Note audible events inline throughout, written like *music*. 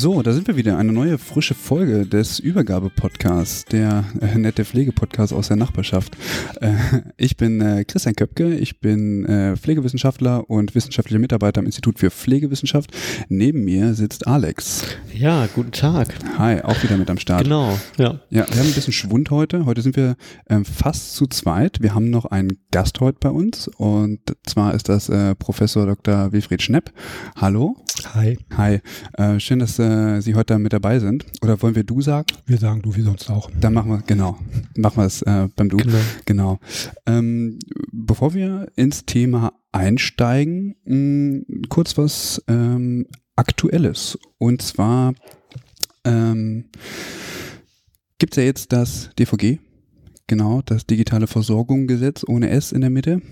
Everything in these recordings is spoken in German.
So, da sind wir wieder. Eine neue frische Folge des Übergabe-Podcasts, der äh, nette Pflegepodcast aus der Nachbarschaft. Äh, ich bin äh, Christian Köpke, ich bin äh, Pflegewissenschaftler und wissenschaftlicher Mitarbeiter am Institut für Pflegewissenschaft. Neben mir sitzt Alex. Ja, guten Tag. Hi, auch wieder mit am Start. Genau, ja. Ja, wir haben ein bisschen Schwund heute. Heute sind wir ähm, fast zu zweit. Wir haben noch einen Gast heute bei uns und zwar ist das äh, Professor Dr. Wilfried Schnepp. Hallo. Hi. Hi. Äh, schön, dass äh, Sie heute mit dabei sind. Oder wollen wir du sagen? Wir sagen du wie sonst auch. Dann machen wir, genau, machen wir es äh, beim Du. Genau. genau. Ähm, bevor wir ins Thema einsteigen, mh, kurz was ähm, Aktuelles. Und zwar ähm, gibt es ja jetzt das DVG, genau, das digitale Versorgungsgesetz ohne S in der Mitte.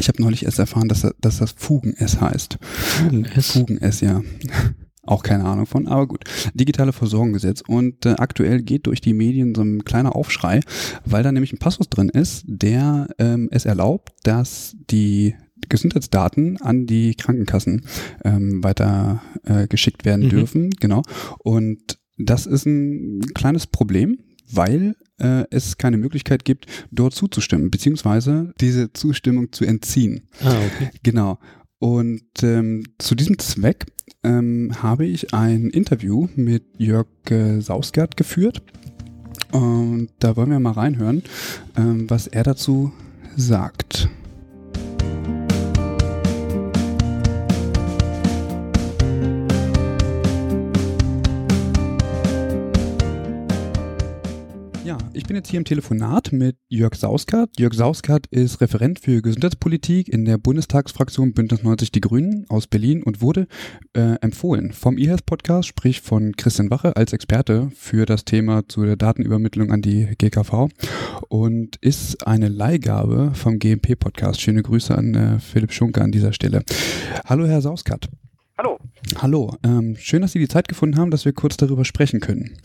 Ich habe neulich erst erfahren, dass, dass das Fugen-S heißt. Fugen-S? Fugen-S, ja. *laughs* Auch keine Ahnung von, aber gut. Digitale Versorgungsgesetz. Und äh, aktuell geht durch die Medien so ein kleiner Aufschrei, weil da nämlich ein Passus drin ist, der ähm, es erlaubt, dass die Gesundheitsdaten an die Krankenkassen ähm, weiter äh, geschickt werden Mhm. dürfen. Genau. Und das ist ein kleines Problem, weil äh, es keine Möglichkeit gibt, dort zuzustimmen, beziehungsweise diese Zustimmung zu entziehen. Ah, okay. Genau. Und ähm, zu diesem Zweck ähm, habe ich ein Interview mit Jörg äh, Sausgard geführt. Und da wollen wir mal reinhören, ähm, was er dazu sagt. Bin jetzt hier im Telefonat mit Jörg Sauskart. Jörg Sauskart ist Referent für Gesundheitspolitik in der Bundestagsfraktion Bündnis 90 Die Grünen aus Berlin und wurde äh, empfohlen vom eHealth Podcast, sprich von Christian Wache als Experte für das Thema zu der Datenübermittlung an die GKV und ist eine Leihgabe vom GMP Podcast. Schöne Grüße an äh, Philipp Schunke an dieser Stelle. Hallo Herr Sauskart. Hallo. Hallo, ähm, schön, dass Sie die Zeit gefunden haben, dass wir kurz darüber sprechen können.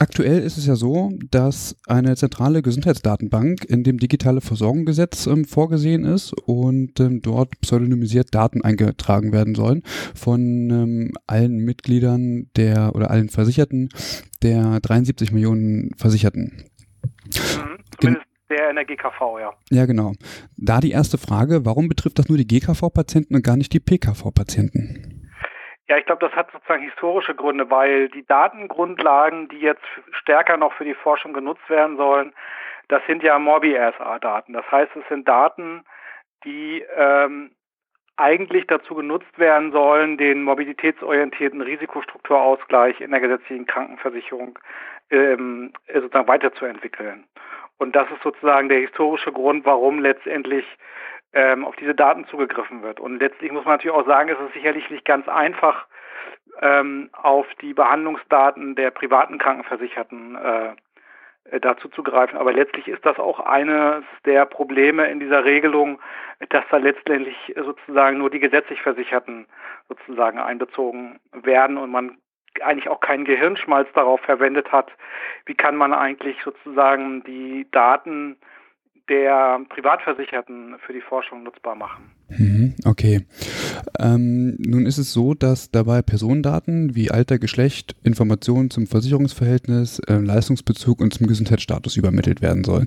Aktuell ist es ja so, dass eine zentrale Gesundheitsdatenbank in dem digitale Versorgungsgesetz ähm, vorgesehen ist und ähm, dort pseudonymisiert Daten eingetragen werden sollen von ähm, allen Mitgliedern der oder allen Versicherten der 73 Millionen Versicherten. Mhm. Zumindest der in der GKV, ja. Ja, genau. Da die erste Frage, warum betrifft das nur die GKV-Patienten und gar nicht die PKV-Patienten? Ja, ich glaube, das hat sozusagen historische Gründe, weil die Datengrundlagen, die jetzt stärker noch für die Forschung genutzt werden sollen, das sind ja Morbi-RSA-Daten. Das heißt, es sind Daten, die ähm, eigentlich dazu genutzt werden sollen, den mobilitätsorientierten Risikostrukturausgleich in der gesetzlichen Krankenversicherung ähm, sozusagen weiterzuentwickeln. Und das ist sozusagen der historische Grund, warum letztendlich ähm, auf diese Daten zugegriffen wird. Und letztlich muss man natürlich auch sagen, es ist sicherlich nicht ganz einfach, ähm, auf die Behandlungsdaten der privaten Krankenversicherten äh, äh, dazu zu greifen. Aber letztlich ist das auch eines der Probleme in dieser Regelung, dass da letztendlich sozusagen nur die gesetzlich Versicherten sozusagen einbezogen werden und man eigentlich auch keinen Gehirnschmalz darauf verwendet hat, wie kann man eigentlich sozusagen die Daten der Privatversicherten für die Forschung nutzbar machen. Mhm. Okay. Ähm, nun ist es so, dass dabei Personendaten wie Alter, Geschlecht, Informationen zum Versicherungsverhältnis, äh, Leistungsbezug und zum Gesundheitsstatus übermittelt werden sollen.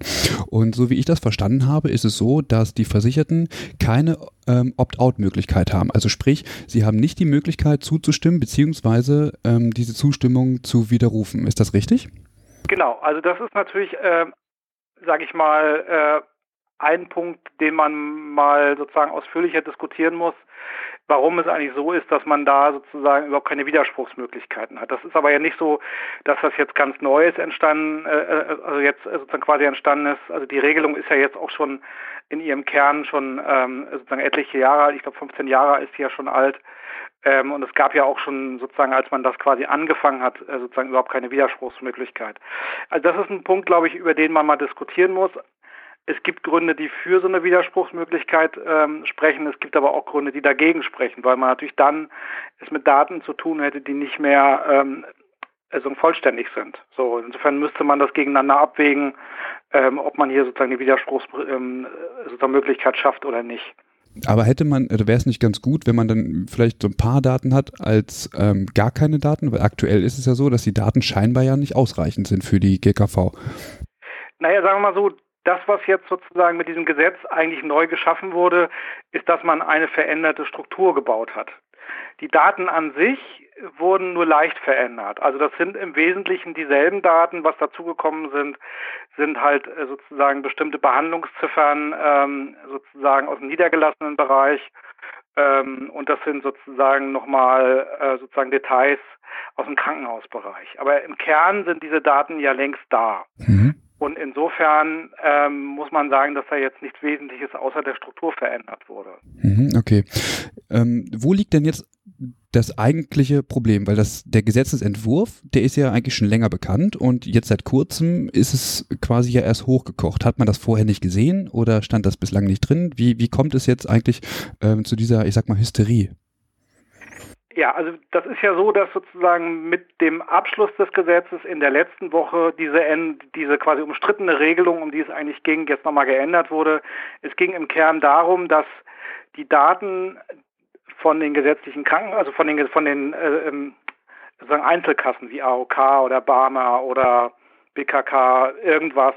Und so wie ich das verstanden habe, ist es so, dass die Versicherten keine ähm, Opt-out-Möglichkeit haben. Also sprich, sie haben nicht die Möglichkeit zuzustimmen, beziehungsweise ähm, diese Zustimmung zu widerrufen. Ist das richtig? Genau, also das ist natürlich, äh, sage ich mal, äh, ein Punkt, den man mal sozusagen ausführlicher diskutieren muss, warum es eigentlich so ist, dass man da sozusagen überhaupt keine Widerspruchsmöglichkeiten hat. Das ist aber ja nicht so, dass das jetzt ganz Neues entstanden, äh, äh also jetzt sozusagen quasi entstanden ist. Also die Regelung ist ja jetzt auch schon in ihrem Kern schon ähm, sozusagen etliche Jahre alt. Ich glaube 15 Jahre ist sie ja schon alt. Ähm, und es gab ja auch schon sozusagen, als man das quasi angefangen hat, äh, sozusagen überhaupt keine Widerspruchsmöglichkeit. Also das ist ein Punkt, glaube ich, über den man mal diskutieren muss. Es gibt Gründe, die für so eine Widerspruchsmöglichkeit ähm, sprechen. Es gibt aber auch Gründe, die dagegen sprechen, weil man natürlich dann es mit Daten zu tun hätte, die nicht mehr ähm, also vollständig sind. So insofern müsste man das gegeneinander abwägen, ähm, ob man hier sozusagen die Widerspruchsmöglichkeit ähm, schafft oder nicht. Aber hätte man, oder wäre es nicht ganz gut, wenn man dann vielleicht so ein paar Daten hat als ähm, gar keine Daten? Weil aktuell ist es ja so, dass die Daten scheinbar ja nicht ausreichend sind für die GKV. Naja, sagen wir mal so, das, was jetzt sozusagen mit diesem Gesetz eigentlich neu geschaffen wurde, ist, dass man eine veränderte Struktur gebaut hat. Die Daten an sich wurden nur leicht verändert. Also das sind im Wesentlichen dieselben Daten. Was dazugekommen sind, sind halt äh, sozusagen bestimmte Behandlungsziffern ähm, sozusagen aus dem niedergelassenen Bereich. Ähm, und das sind sozusagen nochmal äh, sozusagen Details aus dem Krankenhausbereich. Aber im Kern sind diese Daten ja längst da. Mhm. Und insofern ähm, muss man sagen, dass da jetzt nichts Wesentliches außer der Struktur verändert wurde. Mhm, okay. Ähm, wo liegt denn jetzt das eigentliche Problem? Weil das, der Gesetzesentwurf, der ist ja eigentlich schon länger bekannt und jetzt seit kurzem ist es quasi ja erst hochgekocht. Hat man das vorher nicht gesehen oder stand das bislang nicht drin? Wie, wie kommt es jetzt eigentlich ähm, zu dieser, ich sag mal, Hysterie? Ja, also das ist ja so, dass sozusagen mit dem Abschluss des Gesetzes in der letzten Woche diese, diese quasi umstrittene Regelung, um die es eigentlich ging, jetzt nochmal geändert wurde. Es ging im Kern darum, dass die Daten von den gesetzlichen Kranken, also von den, von den äh, ähm, sozusagen Einzelkassen wie AOK oder Barmer oder BKK, irgendwas,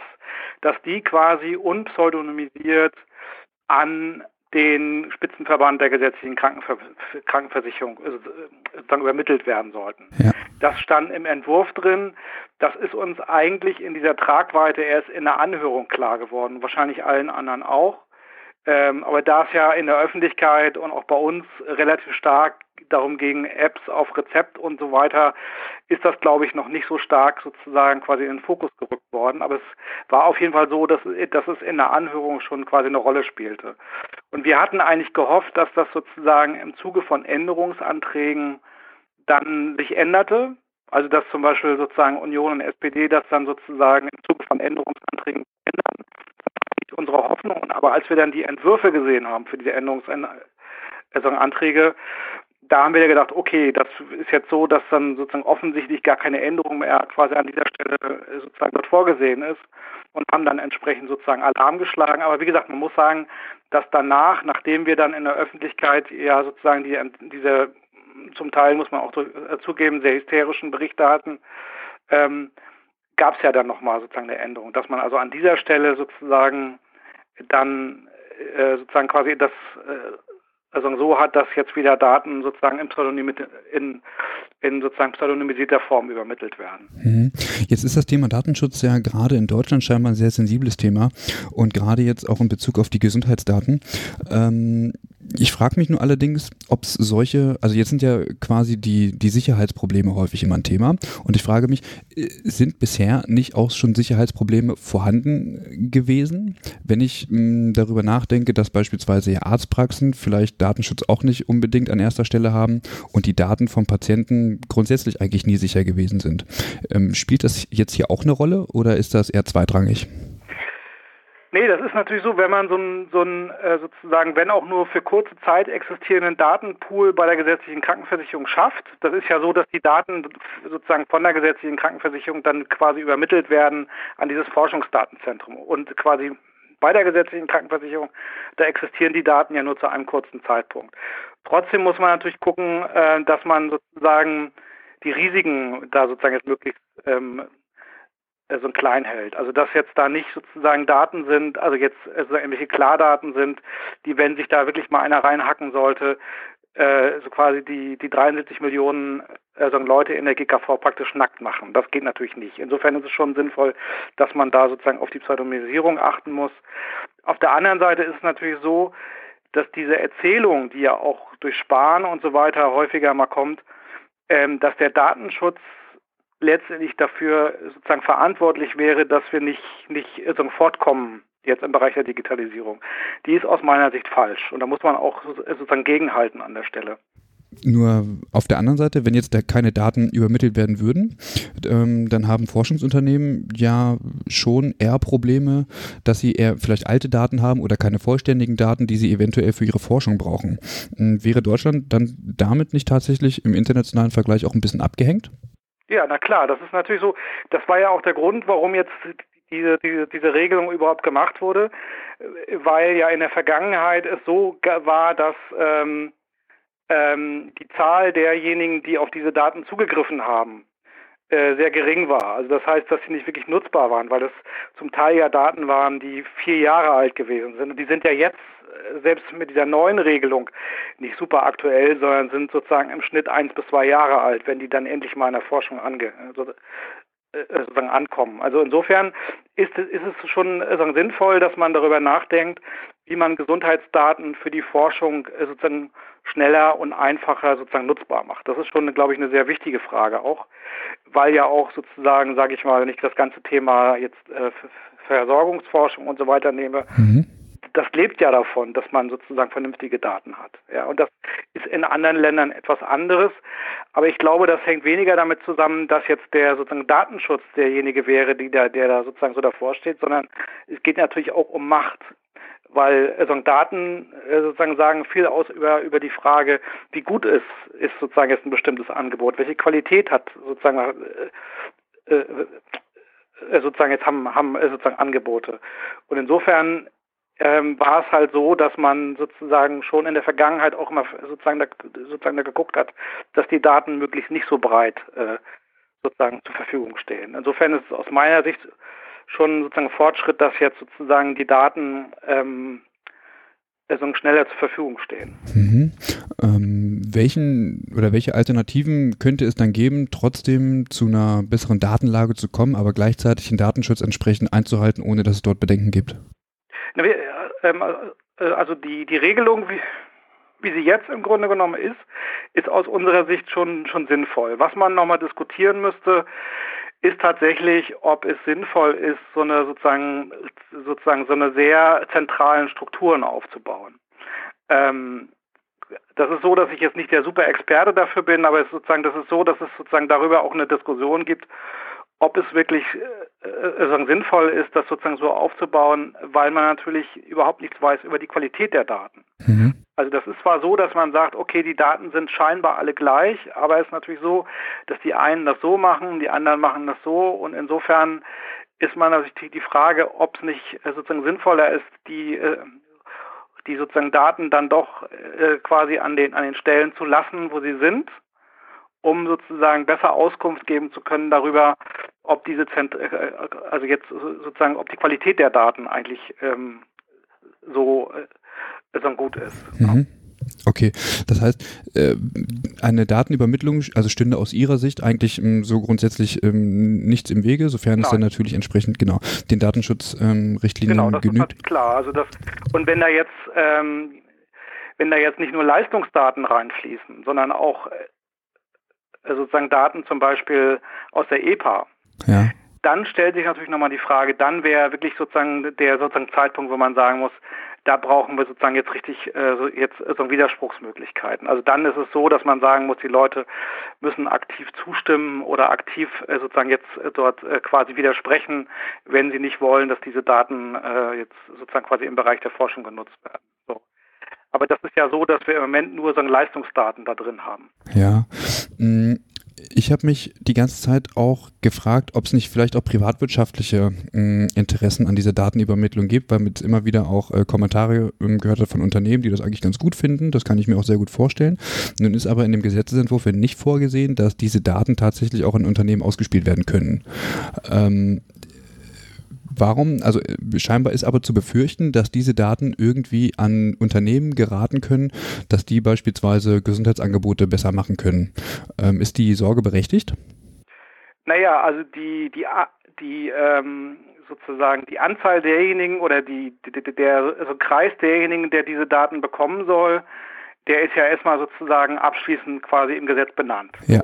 dass die quasi unpseudonymisiert an den Spitzenverband der gesetzlichen Krankenver Krankenversicherung äh, sozusagen übermittelt werden sollten. Ja. Das stand im Entwurf drin. Das ist uns eigentlich in dieser Tragweite erst in der Anhörung klar geworden, wahrscheinlich allen anderen auch. Ähm, aber da es ja in der Öffentlichkeit und auch bei uns relativ stark darum ging, Apps auf Rezept und so weiter, ist das, glaube ich, noch nicht so stark sozusagen quasi in den Fokus gerückt worden. Aber es war auf jeden Fall so, dass, dass es in der Anhörung schon quasi eine Rolle spielte. Und wir hatten eigentlich gehofft, dass das sozusagen im Zuge von Änderungsanträgen dann sich änderte. Also dass zum Beispiel sozusagen Union und SPD das dann sozusagen im Zuge von Änderungsanträgen ändern unsere Hoffnung. Aber als wir dann die Entwürfe gesehen haben für diese Änderungsanträge, da haben wir ja gedacht, okay, das ist jetzt so, dass dann sozusagen offensichtlich gar keine Änderung mehr quasi an dieser Stelle sozusagen dort vorgesehen ist und haben dann entsprechend sozusagen Alarm geschlagen. Aber wie gesagt, man muss sagen, dass danach, nachdem wir dann in der Öffentlichkeit ja sozusagen die, diese zum Teil, muss man auch zugeben, sehr hysterischen Berichte hatten, ähm, gab es ja dann nochmal sozusagen eine Änderung, dass man also an dieser Stelle sozusagen dann äh, sozusagen quasi das äh, also so hat, dass jetzt wieder Daten sozusagen im Pseudonym in, in sozusagen pseudonymisierter Form übermittelt werden. Mhm. Jetzt ist das Thema Datenschutz ja gerade in Deutschland scheinbar ein sehr sensibles Thema und gerade jetzt auch in Bezug auf die Gesundheitsdaten. Ähm, ich frage mich nur allerdings, ob es solche, also jetzt sind ja quasi die, die Sicherheitsprobleme häufig immer ein Thema und ich frage mich, äh, sind bisher nicht auch schon Sicherheitsprobleme vorhanden gewesen? Wenn ich mh, hm, darüber nachdenke, dass beispielsweise Arztpraxen vielleicht Datenschutz auch nicht unbedingt an erster Stelle haben und die Daten vom Patienten grundsätzlich eigentlich nie sicher gewesen sind. Ähm, spielt das jetzt hier auch eine Rolle oder ist das eher zweitrangig? Nee, das ist natürlich so, wenn man so einen so äh, sozusagen, wenn auch nur für kurze Zeit existierenden Datenpool bei der gesetzlichen Krankenversicherung schafft. Das ist ja so, dass die Daten sozusagen von der gesetzlichen Krankenversicherung dann quasi übermittelt werden an dieses Forschungsdatenzentrum und quasi Bei der gesetzlichen Krankenversicherung, da existieren die Daten ja nur zu einem kurzen Zeitpunkt. Trotzdem muss man natürlich gucken, äh, dass man sozusagen die Risiken da sozusagen jetzt möglichst ähm, äh, so klein hält. Also dass jetzt da nicht sozusagen Daten sind, also jetzt also irgendwelche Klardaten sind, die, wenn sich da wirklich mal einer reinhacken sollte, äh, so quasi die, die 73 Millionen also Leute in der GKV praktisch nackt machen. Das geht natürlich nicht. Insofern ist es schon sinnvoll, dass man da sozusagen auf die Pseudonymisierung achten muss. Auf der anderen Seite ist es natürlich so, dass diese Erzählung, die ja auch durch Spahn und so weiter häufiger mal kommt, ähm, dass der Datenschutz letztendlich dafür sozusagen verantwortlich wäre, dass wir nicht, nicht so fortkommen jetzt im Bereich der Digitalisierung. Die ist aus meiner Sicht falsch und da muss man auch sozusagen gegenhalten an der Stelle. Nur auf der anderen Seite, wenn jetzt da keine Daten übermittelt werden würden, ähm, dann haben Forschungsunternehmen ja schon eher Probleme, dass sie eher vielleicht alte Daten haben oder keine vollständigen Daten, die sie eventuell für ihre Forschung brauchen. Ähm, wäre Deutschland dann damit nicht tatsächlich im internationalen Vergleich auch ein bisschen abgehängt? Ja, na klar, das ist natürlich so. Das war ja auch der Grund, warum jetzt diese, diese, diese Regelung überhaupt gemacht wurde, weil ja in der Vergangenheit es so war, dass ähm, ähm, die Zahl derjenigen, die auf diese Daten zugegriffen haben, äh, sehr gering war. Also das heißt, dass sie nicht wirklich nutzbar waren, weil das zum Teil ja Daten waren, die vier Jahre alt gewesen sind. Und die sind ja jetzt äh, selbst mit dieser neuen Regelung nicht super aktuell, sondern sind sozusagen im Schnitt eins bis zwei Jahre alt, wenn die dann endlich mal in der Forschung ange, also äh, sozusagen ankommen. Also insofern ist, ist es schon sozusagen sinnvoll, dass man darüber nachdenkt, wie man Gesundheitsdaten für die Forschung äh, sozusagen schneller und einfacher sozusagen nutzbar macht. Das ist schon, glaube ich, eine sehr wichtige Frage auch, weil ja auch sozusagen, sage ich mal, wenn ich das ganze Thema jetzt äh, Versorgungsforschung und so weiter nehme, mhm das lebt ja davon, dass man sozusagen vernünftige Daten hat. Ja, und das ist in anderen Ländern etwas anderes. Aber ich glaube, das hängt weniger damit zusammen, dass jetzt der sozusagen Datenschutz derjenige wäre, die da, der da sozusagen so davor steht, sondern es geht natürlich auch um Macht. Weil also Daten äh, sozusagen sagen viel aus über, über die Frage, wie gut ist, ist sozusagen jetzt ein bestimmtes Angebot, welche Qualität hat sozusagen äh, äh, sozusagen jetzt haben, haben sozusagen Angebote. Und insofern ähm, war es halt so, dass man sozusagen schon in der Vergangenheit auch immer sozusagen da, sozusagen da geguckt hat, dass die Daten möglichst nicht so breit äh, sozusagen zur Verfügung stehen. Insofern ist es aus meiner Sicht schon sozusagen Fortschritt, dass jetzt sozusagen die Daten ähm, also schneller zur Verfügung stehen. Mhm. Ähm, welchen oder welche Alternativen könnte es dann geben, trotzdem zu einer besseren Datenlage zu kommen, aber gleichzeitig den Datenschutz entsprechend einzuhalten, ohne dass es dort Bedenken gibt? Ähm, äh, also die, die Regelung, wie, wie sie jetzt im Grunde genommen ist, ist aus unserer Sicht schon, schon sinnvoll. Was man nochmal diskutieren müsste, ist tatsächlich, ob es sinnvoll ist, so eine sozusagen, sozusagen so eine sehr zentralen Strukturen aufzubauen. Ähm, das ist so, dass ich jetzt nicht der super Experte dafür bin, aber es ist sozusagen, das ist so, dass es sozusagen darüber auch eine Diskussion gibt, ob es wirklich äh, äh, sinnvoll ist, das sozusagen so aufzubauen, weil man natürlich überhaupt nichts weiß über die Qualität der Daten. Mhm. Also das ist zwar so, dass man sagt, okay, die Daten sind scheinbar alle gleich, aber es ist natürlich so, dass die einen das so machen, die anderen machen das so und insofern ist man natürlich die Frage, ob es nicht äh, sozusagen sinnvoller ist, die äh, die sozusagen Daten dann doch quasi an den an den Stellen zu lassen, wo sie sind um sozusagen besser Auskunft geben zu können darüber, ob diese Zent äh, also jetzt sozusagen, ob die Qualität der Daten eigentlich ähm, so, äh, so gut ist. Mhm. Okay, das heißt, äh, eine Datenübermittlung, also stünde aus Ihrer Sicht eigentlich ähm, so grundsätzlich ähm, nichts im Wege, sofern es dann natürlich entsprechend genau den Datenschutzrichtlinien genau, das genügt. Ist klar, also das und wenn da jetzt ähm, wenn da jetzt nicht nur Leistungsdaten reinfließen, sondern auch äh, sozusagen Daten zum Beispiel aus der EPA. Ja. Dann stellt sich natürlich nochmal die Frage, dann wäre wirklich sozusagen der sozusagen Zeitpunkt, wo man sagen muss, da brauchen wir sozusagen jetzt richtig äh, so jetzt so Widerspruchsmöglichkeiten. Also dann ist es so, dass man sagen muss, die Leute müssen aktiv zustimmen oder aktiv äh, sozusagen jetzt äh, dort äh, quasi widersprechen, wenn sie nicht wollen, dass diese Daten äh, jetzt sozusagen quasi im Bereich der Forschung genutzt werden. Aber das ist ja so, dass wir im Moment nur so Leistungsdaten da drin haben. Ja. Mm, ich habe mich die ganze Zeit auch gefragt, ob es nicht vielleicht auch privatwirtschaftliche äh, Interessen an dieser Datenübermittlung gibt, weil mit immer wieder auch äh, Kommentare äh, gehört hat von Unternehmen, die das eigentlich ganz gut finden. Das kann ich mir auch sehr gut vorstellen. Nun ist aber in dem Gesetzesentwurf nicht vorgesehen, dass diese Daten tatsächlich auch in Unternehmen ausgespielt werden können. Ähm, Warum? Also äh, scheinbar ist aber zu befürchten, dass diese Daten irgendwie an Unternehmen geraten können, dass die beispielsweise Gesundheitsangebote besser machen können. Ähm, ist die Sorge berechtigt? Naja, also die, die, die ähm, sozusagen die Anzahl derjenigen oder die, die der also Kreis derjenigen, der diese Daten bekommen soll, der ist ja erstmal sozusagen abschließend quasi im Gesetz benannt. Ja.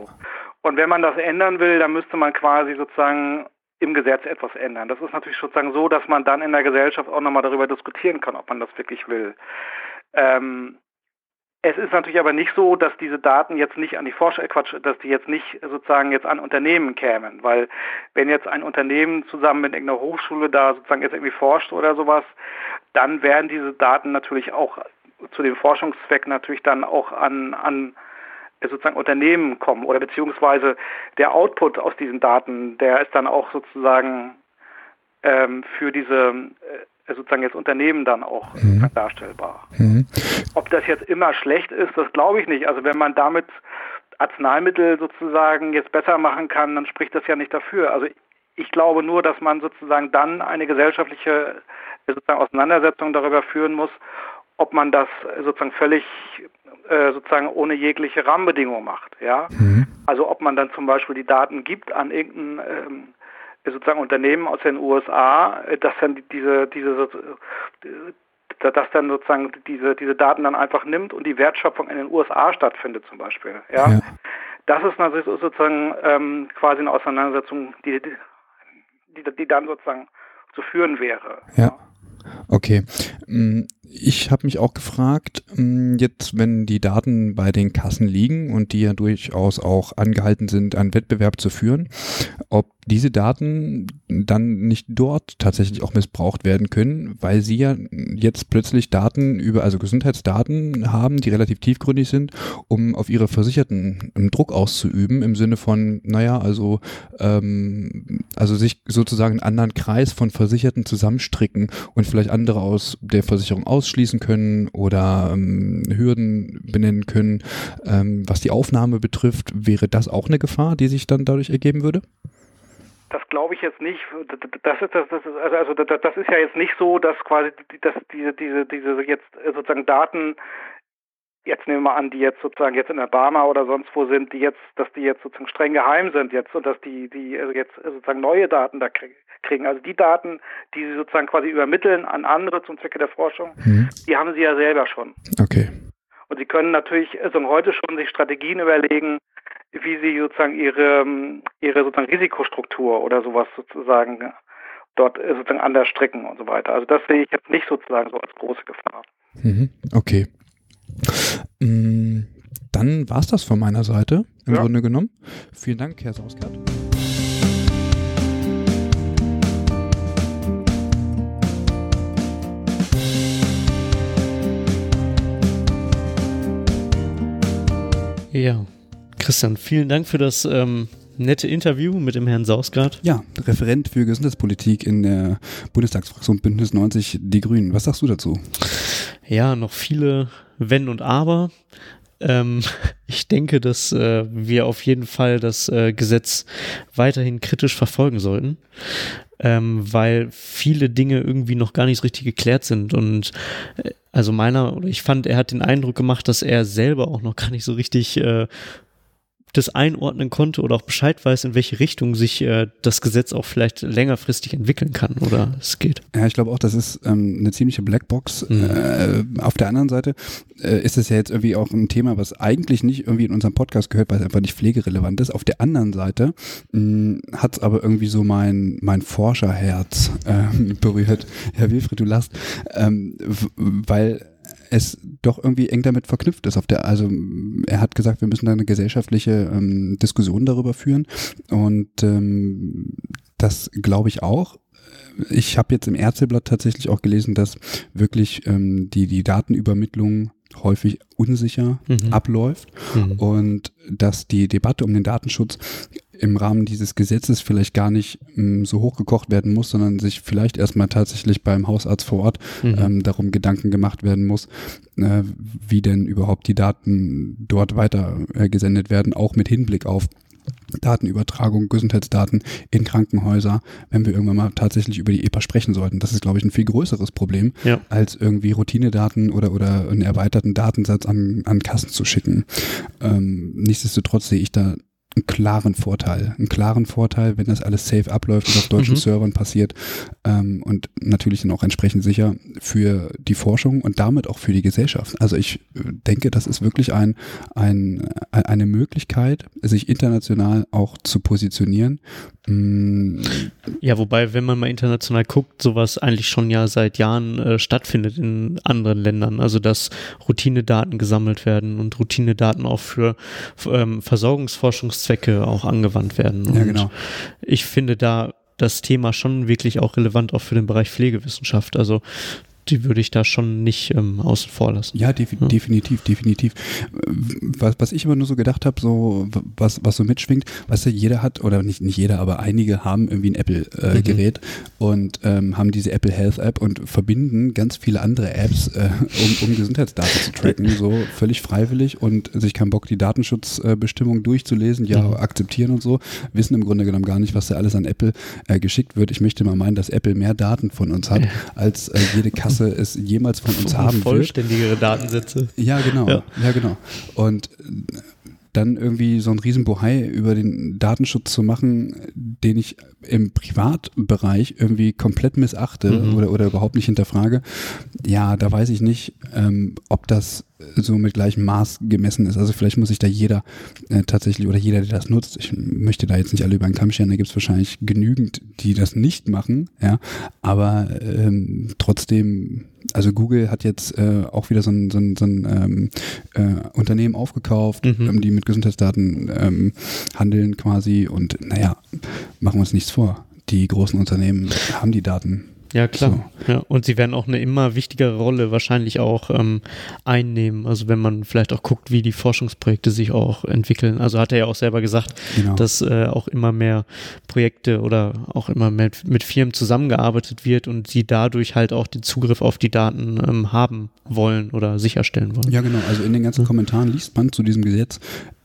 Und wenn man das ändern will, dann müsste man quasi sozusagen im Gesetz etwas ändern. Das ist natürlich sozusagen so, dass man dann in der Gesellschaft auch nochmal darüber diskutieren kann, ob man das wirklich will. Ähm, es ist natürlich aber nicht so, dass diese Daten jetzt nicht an die Forscher, äh, Quatsch, dass die jetzt nicht sozusagen jetzt an Unternehmen kämen, weil wenn jetzt ein Unternehmen zusammen mit irgendeiner Hochschule da sozusagen jetzt irgendwie forscht oder sowas, dann werden diese Daten natürlich auch zu dem Forschungszweck natürlich dann auch an, an sozusagen Unternehmen kommen oder beziehungsweise der Output aus diesen Daten, der ist dann auch sozusagen ähm, für diese äh, sozusagen jetzt Unternehmen dann auch mhm. darstellbar. Mhm. Ob das jetzt immer schlecht ist, das glaube ich nicht. Also wenn man damit Arzneimittel sozusagen jetzt besser machen kann, dann spricht das ja nicht dafür. Also ich glaube nur, dass man sozusagen dann eine gesellschaftliche sozusagen Auseinandersetzung darüber führen muss, ob man das sozusagen völlig äh, sozusagen ohne jegliche Rahmenbedingungen macht. Ja? Mhm. Also ob man dann zum Beispiel die Daten gibt an irgendein ähm, sozusagen Unternehmen aus den USA, äh, dass dann diese, diese äh, dass dann sozusagen diese, diese Daten dann einfach nimmt und die Wertschöpfung in den USA stattfindet zum Beispiel. Ja? ja. Das ist natürlich sozusagen ähm, quasi eine Auseinandersetzung, die, die, die dann sozusagen zu führen wäre. Ja. Okay. Ich habe mich auch gefragt, mm, jetzt wenn die Daten bei den Kassen liegen und die ja durchaus auch angehalten sind, einen Wettbewerb zu führen, ob diese Daten dann nicht dort tatsächlich auch missbraucht werden können, weil sie ja jetzt plötzlich Daten über, also Gesundheitsdaten haben, die relativ tiefgründig sind, um auf ihre Versicherten Druck auszuüben, im Sinne von, naja, also, ähm, also sich sozusagen einen anderen Kreis von Versicherten zusammenstricken und vielleicht andere aus der Versicherung ausschließen können oder ähm, Hürden benennen können. Ähm, was die Aufnahme betrifft, wäre das auch eine Gefahr, die sich dann dadurch ergeben würde? Das glaube ich jetzt nicht. Das ist, das, das ist, also, also das ist ja jetzt nicht so, dass quasi dass diese, diese, diese jetzt sozusagen Daten, jetzt nehmen wir mal an, die jetzt sozusagen jetzt in der Barmer oder sonst wo sind, die jetzt, dass die jetzt sozusagen streng geheim sind jetzt und dass die, die also jetzt sozusagen neue Daten da kriegen. Also die Daten, die sie sozusagen quasi übermitteln an andere zum Zwecke der Forschung, mhm. die haben sie ja selber schon. Okay. Und sie können natürlich also heute schon sich Strategien überlegen, wie sie sozusagen ihre, ihre sozusagen Risikostruktur oder sowas sozusagen dort sozusagen anders stricken und so weiter. Also das sehe ich jetzt nicht sozusagen so als große Gefahr. Mhm, okay. Mm, dann war es das von meiner Seite im ja. Grunde genommen. Vielen Dank, Herr Sauskert. Ja, Christian, vielen Dank für das ähm, nette Interview mit dem Herrn Sausgard. Ja, Referent für Gesundheitspolitik in der Bundestagsfraktion Bündnis 90 Die Grünen. Was sagst du dazu? Ja, noch viele Wenn und Aber. Ähm, *laughs* ich denke, dass äh, wir auf jeden Fall das äh, Gesetz weiterhin kritisch verfolgen sollten, ähm, weil viele Dinge irgendwie noch gar nicht so richtig geklärt sind. Und äh, also meiner, ich fand, er hat den Eindruck gemacht, dass er selber auch noch gar nicht so richtig äh, das einordnen konnte oder auch Bescheid weiß, in welche Richtung sich äh, das Gesetz auch vielleicht längerfristig entwickeln kann oder es geht. Ja, ich glaube auch, das ist ähm, eine ziemliche Blackbox. Mhm. Äh, auf der anderen Seite äh, ist es ja jetzt irgendwie auch ein Thema, was eigentlich nicht irgendwie in unserem Podcast gehört, weil es einfach nicht pflegerelevant ist. Auf der anderen Seite hat es aber irgendwie so mein, mein Forscherherz ähm, *laughs* berührt. Herr Wilfried, du lachst, ähm, weil es doch irgendwie eng damit verknüpft ist. Auf der, also er hat gesagt, wir müssen da eine gesellschaftliche ähm, Diskussion darüber führen und ähm, das glaube ich auch. Ich habe jetzt im Ärzteblatt tatsächlich auch gelesen, dass wirklich ähm, die, die Datenübermittlung häufig unsicher mhm. abläuft mhm. und dass die Debatte um den Datenschutz im Rahmen dieses Gesetzes vielleicht gar nicht ähm, so hochgekocht werden muss, sondern sich vielleicht erstmal tatsächlich beim Hausarzt vor Ort mhm. ähm, darum Gedanken gemacht werden muss, äh, wie denn überhaupt die Daten dort weiter äh, gesendet werden, auch mit Hinblick auf Datenübertragung, Gesundheitsdaten in Krankenhäuser, wenn wir irgendwann mal tatsächlich über die EPA sprechen sollten. Das ist, glaube ich, ein viel größeres Problem, ja. als irgendwie Routinedaten oder, oder einen erweiterten Datensatz an, an Kassen zu schicken. Ähm, nichtsdestotrotz sehe ich da einen klaren Vorteil. Einen klaren Vorteil, wenn das alles safe abläuft und auf deutschen mhm. Servern passiert ähm, und natürlich dann auch entsprechend sicher für die Forschung und damit auch für die Gesellschaft. Also ich äh, denke, das ist wirklich ein, ein, eine Möglichkeit, sich international auch zu positionieren. Mm. Ja, wobei, wenn man mal international guckt, sowas eigentlich schon ja seit Jahren äh, stattfindet in anderen Ländern. Also dass Routinedaten gesammelt werden und Routinedaten auch für ähm, Versorgungsforschungs Zwecke auch angewandt werden. Und ja, genau. Ich finde da das Thema schon wirklich auch relevant auch für den Bereich Pflegewissenschaft. Also die würde ich da schon nicht ähm, außen vor lassen. Ja, def ja, definitiv, definitiv. Was, was ich immer nur so gedacht habe, so was, was so mitschwingt, weißt du, jeder hat, oder nicht, nicht jeder, aber einige haben irgendwie ein Apple-Gerät äh, mhm. und ähm, haben diese Apple Health App und verbinden ganz viele andere Apps, äh, um, um Gesundheitsdaten zu tracken, so völlig freiwillig und sich keinen Bock, die Datenschutzbestimmung äh, durchzulesen, ja, mhm. akzeptieren und so, wissen im Grunde genommen gar nicht, was da alles an Apple äh, geschickt wird. Ich möchte mal meinen, dass Apple mehr Daten von uns hat, als äh, jede Kasse Maße es jemals von uns *laughs* haben wird. Vollständigere Datensätze. Ja, genau. Ja. ja, genau. Und dann irgendwie so ein Riesenbohai über den Datenschutz zu machen, den ich im Privatbereich irgendwie komplett missachte mhm. oder, oder überhaupt nicht hinterfrage, ja, da weiß ich nicht, ähm, ob das so mit gleichem Maß gemessen ist. Also vielleicht muss sich da jeder äh, tatsächlich oder jeder, der das nutzt, ich möchte da jetzt nicht alle über den Kamm scheren, da gibt es wahrscheinlich genügend, die das nicht machen, ja, aber ähm, trotzdem also Google hat jetzt äh, auch wieder so ein, so ein, so ein ähm, äh, Unternehmen aufgekauft, mhm. ähm, die mit Gesundheitsdaten ähm, handeln quasi und naja, machen wir uns nichts vor. Die großen Unternehmen haben die Daten. Ja, klar. So. Ja, und sie werden auch eine immer wichtigere Rolle wahrscheinlich auch ähm, einnehmen. Also wenn man vielleicht auch guckt, wie die Forschungsprojekte sich auch entwickeln. Also hat er ja auch selber gesagt, genau. dass äh, auch immer mehr Projekte oder auch immer mehr mit Firmen zusammengearbeitet wird und sie dadurch halt auch den Zugriff auf die Daten ähm, haben wollen oder sicherstellen wollen. Ja, genau. Also in den ganzen Kommentaren liest man zu diesem Gesetz,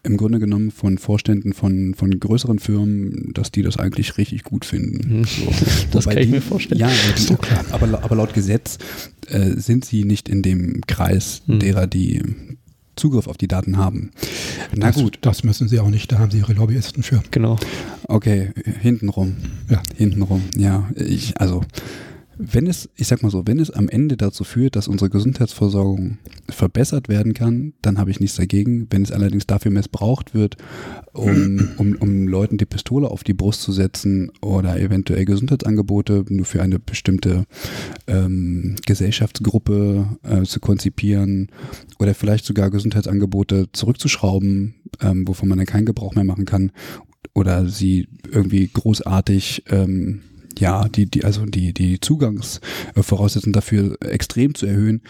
im Grunde genommen von Vorständen von, von größeren Firmen, dass die das eigentlich richtig gut finden. Mhm. So. *laughs* das Wobei kann ich mir vorstellen. Ja, die, aber, aber laut Gesetz äh, sind sie nicht in dem Kreis hm. derer, die Zugriff auf die Daten haben. Na das, gut. Das müssen sie auch nicht, da haben sie ihre Lobbyisten für. Genau. Okay, hintenrum. Ja. Hintenrum, ja. Ich, also wenn es, ich sag mal so, wenn es am Ende dazu führt, dass unsere Gesundheitsversorgung verbessert werden kann, dann habe ich nichts dagegen. Wenn es allerdings dafür missbraucht wird, um, *clears throat* um, um Leuten die Pistole auf die Brust zu setzen oder eventuell Gesundheitsangebote nur für eine bestimmte ähm, Gesellschaftsgruppe äh, zu konzipieren oder vielleicht sogar Gesundheitsangebote zurückzuschrauben, ähm, wovon man dann keinen Gebrauch mehr machen kann oder sie irgendwie großartig ähm, ja, die, die, also die, die Zugangsvoraussetzungen dafür extrem zu erhöhen,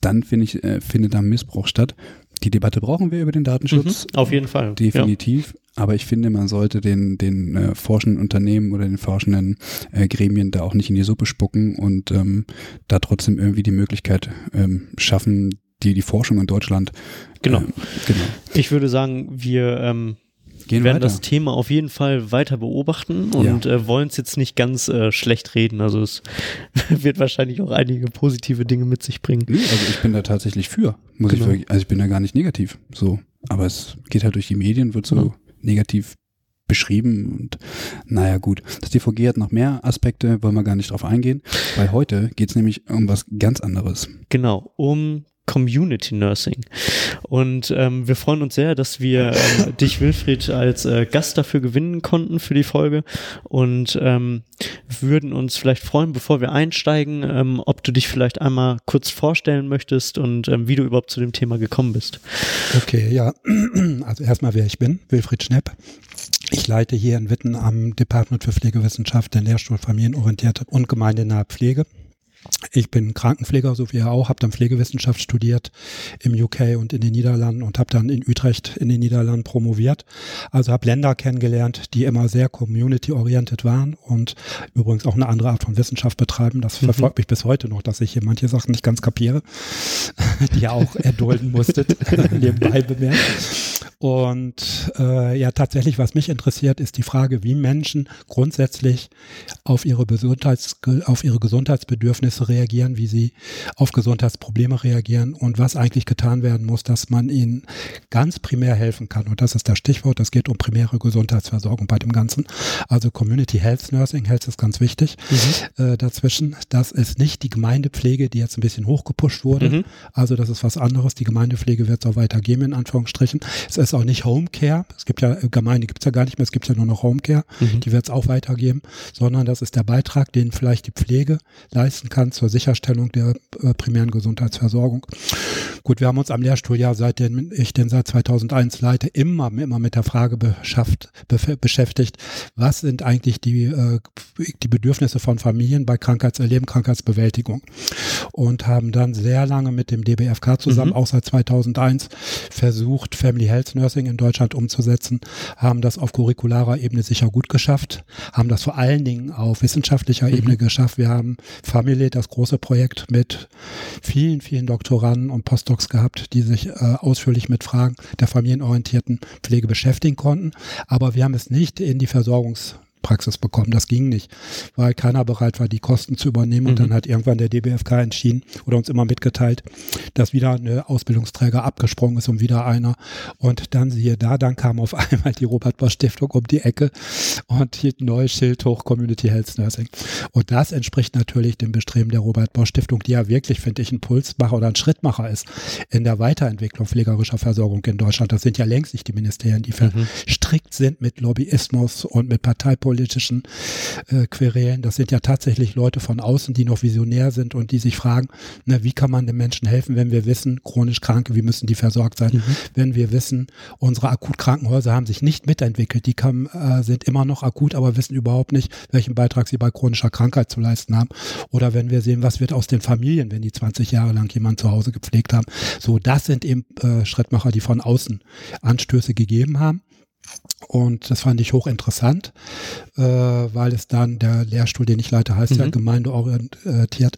dann finde ich, äh, findet da Missbrauch statt. Die Debatte brauchen wir über den Datenschutz. Mhm, auf jeden Fall. Definitiv. Ja. Aber ich finde, man sollte den, den äh, forschenden Unternehmen oder den forschenden äh, Gremien da auch nicht in die Suppe spucken und ähm, da trotzdem irgendwie die Möglichkeit ähm, schaffen, die, die Forschung in Deutschland. Genau. Äh, genau. Ich würde sagen, wir ähm, Gehen werden weiter. das Thema auf jeden Fall weiter beobachten und ja. äh, wollen es jetzt nicht ganz äh, schlecht reden. Also es *laughs* wird wahrscheinlich auch einige positive Dinge mit sich bringen. Nee, also ich bin da tatsächlich für. Muss genau. ich wirklich, also ich bin da gar nicht negativ. So. Aber es geht halt durch die Medien, wird so ja. negativ beschrieben und naja gut. Das DVG hat noch mehr Aspekte, wollen wir gar nicht drauf eingehen, weil heute geht es nämlich um was ganz anderes. Genau, um Community Nursing. Und ähm, wir freuen uns sehr, dass wir äh, *laughs* dich, Wilfried, als äh, Gast dafür gewinnen konnten für die Folge und ähm, würden uns vielleicht freuen, bevor wir einsteigen, ähm, ob du dich vielleicht einmal kurz vorstellen möchtest und ähm, wie du überhaupt zu dem Thema gekommen bist. Okay, ja. *clears throat* Also erstmal, wer ich bin, Wilfried Schnepp. Ich leite hier in Witten am Department für Pflegewissenschaft den Lehrstuhl Familienorientierte und gemeindenahe Pflege. Ich bin Krankenpfleger, so wie er auch, habe dann Pflegewissenschaft studiert im UK und in den Niederlanden und habe dann in Utrecht in den Niederlanden promoviert. Also habe Länder kennengelernt, die immer sehr community-oriented waren und übrigens auch eine andere Art von Wissenschaft betreiben. Das mhm. verfolgt mich bis heute noch, dass ich hier manche Sachen nicht ganz kapiere, *laughs* die ihr auch erdulden musstet, *laughs* nebenbei bemerkt. Und äh, ja, tatsächlich, was mich interessiert, ist die Frage, wie Menschen grundsätzlich auf ihre, Gesundheits auf ihre Gesundheitsbedürfnisse reagieren, wie sie auf Gesundheitsprobleme reagieren und was eigentlich getan werden muss, dass man ihnen ganz primär helfen kann. Und das ist das Stichwort, es geht um primäre Gesundheitsversorgung bei dem Ganzen. Also Community Health Nursing Health ist ganz wichtig mhm. äh, dazwischen. Das ist nicht die Gemeindepflege, die jetzt ein bisschen hochgepusht wurde. Mhm. Also das ist was anderes. Die Gemeindepflege wird es auch weitergeben, in Anführungsstrichen. Es ist auch nicht Homecare. Es gibt ja, äh, Gemeinde gibt es ja gar nicht mehr, es gibt ja nur noch Homecare. Mhm. Die wird es auch weitergeben, sondern das ist der Beitrag, den vielleicht die Pflege leisten kann zur Sicherstellung der äh, primären Gesundheitsversorgung. Gut, wir haben uns am Lehrstuhl ja, seitdem ich den seit 2001 leite, immer, immer mit der Frage beschafft, beschäftigt, was sind eigentlich die, äh, die Bedürfnisse von Familien bei Krankheitserleben, Krankheitsbewältigung. Und haben dann sehr lange mit dem DBFK zusammen, mhm. auch seit 2001, versucht, Family Health Nursing in Deutschland umzusetzen, haben das auf curricularer Ebene sicher gut geschafft, haben das vor allen Dingen auf wissenschaftlicher mhm. Ebene geschafft. Wir haben Family, das große Projekt mit vielen, vielen Doktoranden und Postdocs gehabt, die sich äh, ausführlich mit Fragen der familienorientierten Pflege beschäftigen konnten. Aber wir haben es nicht in die Versorgungs Praxis bekommen. Das ging nicht, weil keiner bereit war, die Kosten zu übernehmen. Mhm. Und dann hat irgendwann der DBFK entschieden oder uns immer mitgeteilt, dass wieder ein Ausbildungsträger abgesprungen ist und wieder einer. Und dann siehe da, dann kam auf *laughs* einmal die Robert Bosch Stiftung um die Ecke und hielt ein neues Schild hoch, Community Health Nursing. Und das entspricht natürlich dem Bestreben der Robert Bosch Stiftung, die ja wirklich, finde ich, ein Pulsmacher oder ein Schrittmacher ist in der Weiterentwicklung pflegerischer Versorgung in Deutschland. Das sind ja längst nicht die Ministerien, die mhm. verstrickt sind mit Lobbyismus und mit Parteipolitik politischen äh, Querelen. Das sind ja tatsächlich Leute von außen, die noch visionär sind und die sich fragen, na, wie kann man den Menschen helfen, wenn wir wissen, chronisch Kranke, wie müssen die versorgt sein? Mhm. Wenn wir wissen, unsere Akutkrankenhäuser haben sich nicht mitentwickelt, die kann, äh, sind immer noch akut, aber wissen überhaupt nicht, welchen Beitrag sie bei chronischer Krankheit zu leisten haben. Oder wenn wir sehen, was wird aus den Familien, wenn die 20 Jahre lang jemand zu Hause gepflegt haben. So, das sind eben äh, Schrittmacher, die von außen Anstöße gegeben haben. Und das fand ich hochinteressant, äh, weil es dann, der Lehrstuhl, den ich leite, heißt mhm. ja gemeindeorientiert.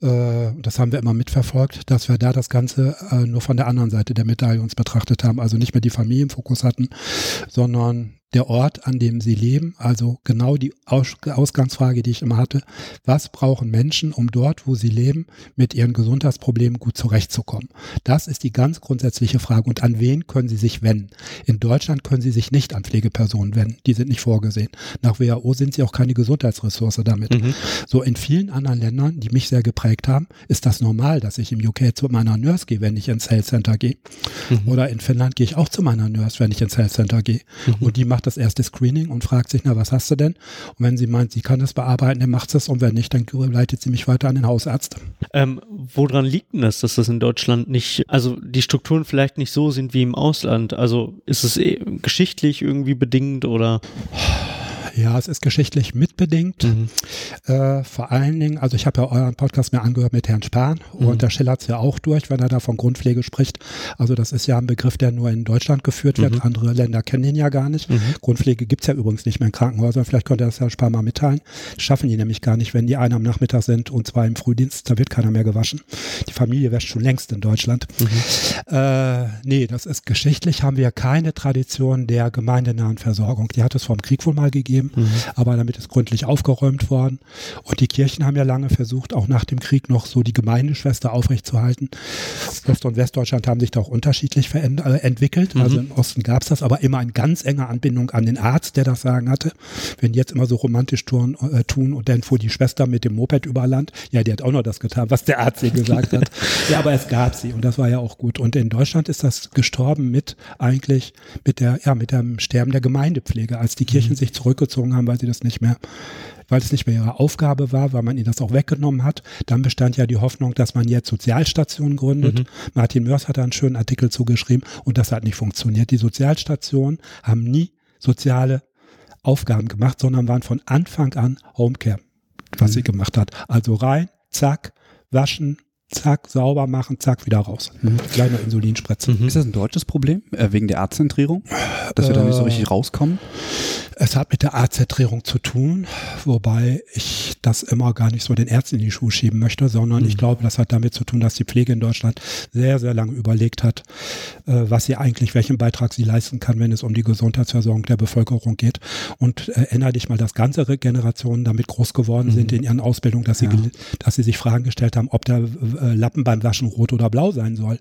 Äh, das haben wir immer mitverfolgt, dass wir da das Ganze äh, nur von der anderen Seite der Medaille uns betrachtet haben. Also nicht mehr die Familie im Fokus hatten, sondern der Ort, an dem sie leben. Also genau die Aus Ausgangsfrage, die ich immer hatte. Was brauchen Menschen, um dort, wo sie leben, mit ihren Gesundheitsproblemen gut zurechtzukommen? Das ist die ganz grundsätzliche Frage. Und an wen können sie sich wenden? In Deutschland können sie sich nicht an Pflegepersonen wenden. Die sind nicht vorgesehen. Nach WHO sind sie auch keine Gesundheitsressource damit. Mhm. So in vielen anderen Ländern, die mich sehr geprägt haben, ist das normal, dass ich im UK zu meiner Nurse gehe, wenn ich ins Health Center gehe. Mhm. Oder in Finnland gehe ich auch zu meiner Nurse, wenn ich ins Health Center gehe. Mhm. Und die macht macht das erste Screening und fragt sich, na, was hast du denn? Und wenn sie meint, sie kann das bearbeiten, dann macht sie es und wenn nicht, dann leitet sie mich weiter an den Hausarzt. Ähm, woran liegt denn das, dass das in Deutschland nicht, also die Strukturen vielleicht nicht so sind wie im Ausland? Also ist es eh geschichtlich irgendwie bedingt oder? *sighs* Ja, es ist geschichtlich mitbedingt. Mhm. Äh, vor allen Dingen, also ich habe ja euren Podcast mir angehört mit Herrn Spahn mhm. und der schillert es ja auch durch, wenn er da von Grundpflege spricht. Also das ist ja ein Begriff, der nur in Deutschland geführt wird. Mhm. Andere Länder kennen ihn ja gar nicht. Mhm. Grundpflege gibt es ja übrigens nicht mehr in Krankenhäusern. Vielleicht könnte das Herr Spahn mal mitteilen. Das schaffen die nämlich gar nicht, wenn die einen am Nachmittag sind und zwar im Frühdienst, da wird keiner mehr gewaschen. Die Familie wäscht schon längst in Deutschland. Mhm. Äh, nee, das ist geschichtlich, haben wir keine Tradition der gemeindenahen Versorgung. Die hat es vor dem Krieg wohl mal gegeben mhm. aber damit ist gründlich aufgeräumt worden. Und die Kirchen haben ja lange versucht, auch nach dem Krieg noch so die Gemeindeschwester aufrechtzuerhalten. Ost- und Westdeutschland haben sich da auch unterschiedlich äh, entwickelt. Mhm. Also im Osten gab es das, aber immer in ganz enger Anbindung an den Arzt, der das Sagen hatte. Wenn die jetzt immer so romantisch tun, äh, tun und dann fuhr die Schwester mit dem Moped über Land, ja, die hat auch noch das getan, was der Arzt ihr gesagt hat. ja, aber es gab sie und das war ja auch gut. Und in Deutschland ist das gestorben mit eigentlich mit der, ja, mit dem Sterben der Gemeindepflege, als die Kirchen mhm. sich zurückgezogen zurückgezogen haben, weil sie das nicht mehr, weil es nicht mehr ihre Aufgabe war, weil man ihnen das auch weggenommen hat. Dann bestand ja die Hoffnung, dass man jetzt Sozialstationen gründet. Mhm. Martin Mörs hat da einen schönen Artikel zugeschrieben und das hat nicht funktioniert. Die Sozialstationen haben nie soziale Aufgaben gemacht, sondern waren von Anfang an Homecare, was mhm. sie gemacht hat. Also rein zack, waschen, zack, sauber machen, zack, wieder raus. Mhm. Kleine Insulinspritze. Mhm. Ist das ein deutsches Problem, äh, wegen der Arztzentrierung? Dass wir äh, da nicht so richtig rauskommen? Es hat mit der Arztzentrierung zu tun, wobei ich das immer gar nicht so den Ärzten in die Schuhe schieben möchte, sondern mhm. ich glaube, das hat damit zu tun, dass die Pflege in Deutschland sehr, sehr lange überlegt hat, äh, was sie eigentlich, welchen Beitrag sie leisten kann, wenn es um die Gesundheitsversorgung der Bevölkerung geht. Und äh, erinnere dich mal, dass ganze Generationen damit groß geworden sind mhm. in ihren Ausbildungen, dass sie, ja. dass sie sich Fragen gestellt haben, ob der äh, Lappen beim Waschen rot oder blau sein soll.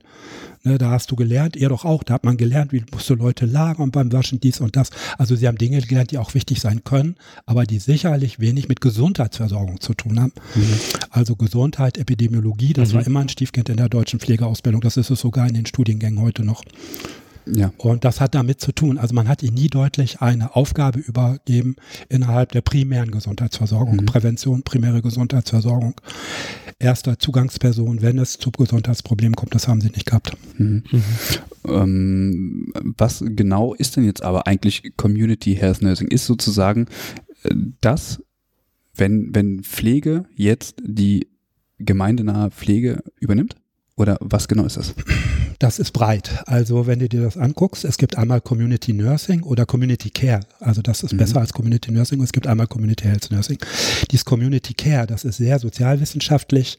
Ne, da hast du gelernt, ihr doch auch, da hat man gelernt, wie musst du Leute lagern beim Waschen, dies und das. Also sie haben Dinge gelernt, die auch wichtig sein können, aber die sicherlich wenig mit Gesundheitsversorgung zu tun haben. Mhm. Also Gesundheit, Epidemiologie, das mhm. war immer ein Stiefkind in der deutschen Pflegeausbildung. Das ist es sogar in den Studiengängen heute noch. Ja. Und das hat damit zu tun. Also man hat ihnen nie deutlich eine Aufgabe übergeben innerhalb der primären Gesundheitsversorgung, mhm. Prävention, primäre Gesundheitsversorgung, erster Zugangsperson, wenn es zu Gesundheitsproblemen kommt, das haben sie nicht gehabt. Mhm. Mhm. Ähm, was genau ist denn jetzt aber eigentlich Community Health Nursing? Ist sozusagen äh, das, wenn, wenn Pflege jetzt die gemeindenahe Pflege übernimmt? Oder was genau ist das? Das ist breit. Also wenn du dir das anguckst, es gibt einmal Community Nursing oder Community Care. Also das ist mhm. besser als Community Nursing. Es gibt einmal Community Health Nursing. Dieses Community Care, das ist sehr sozialwissenschaftlich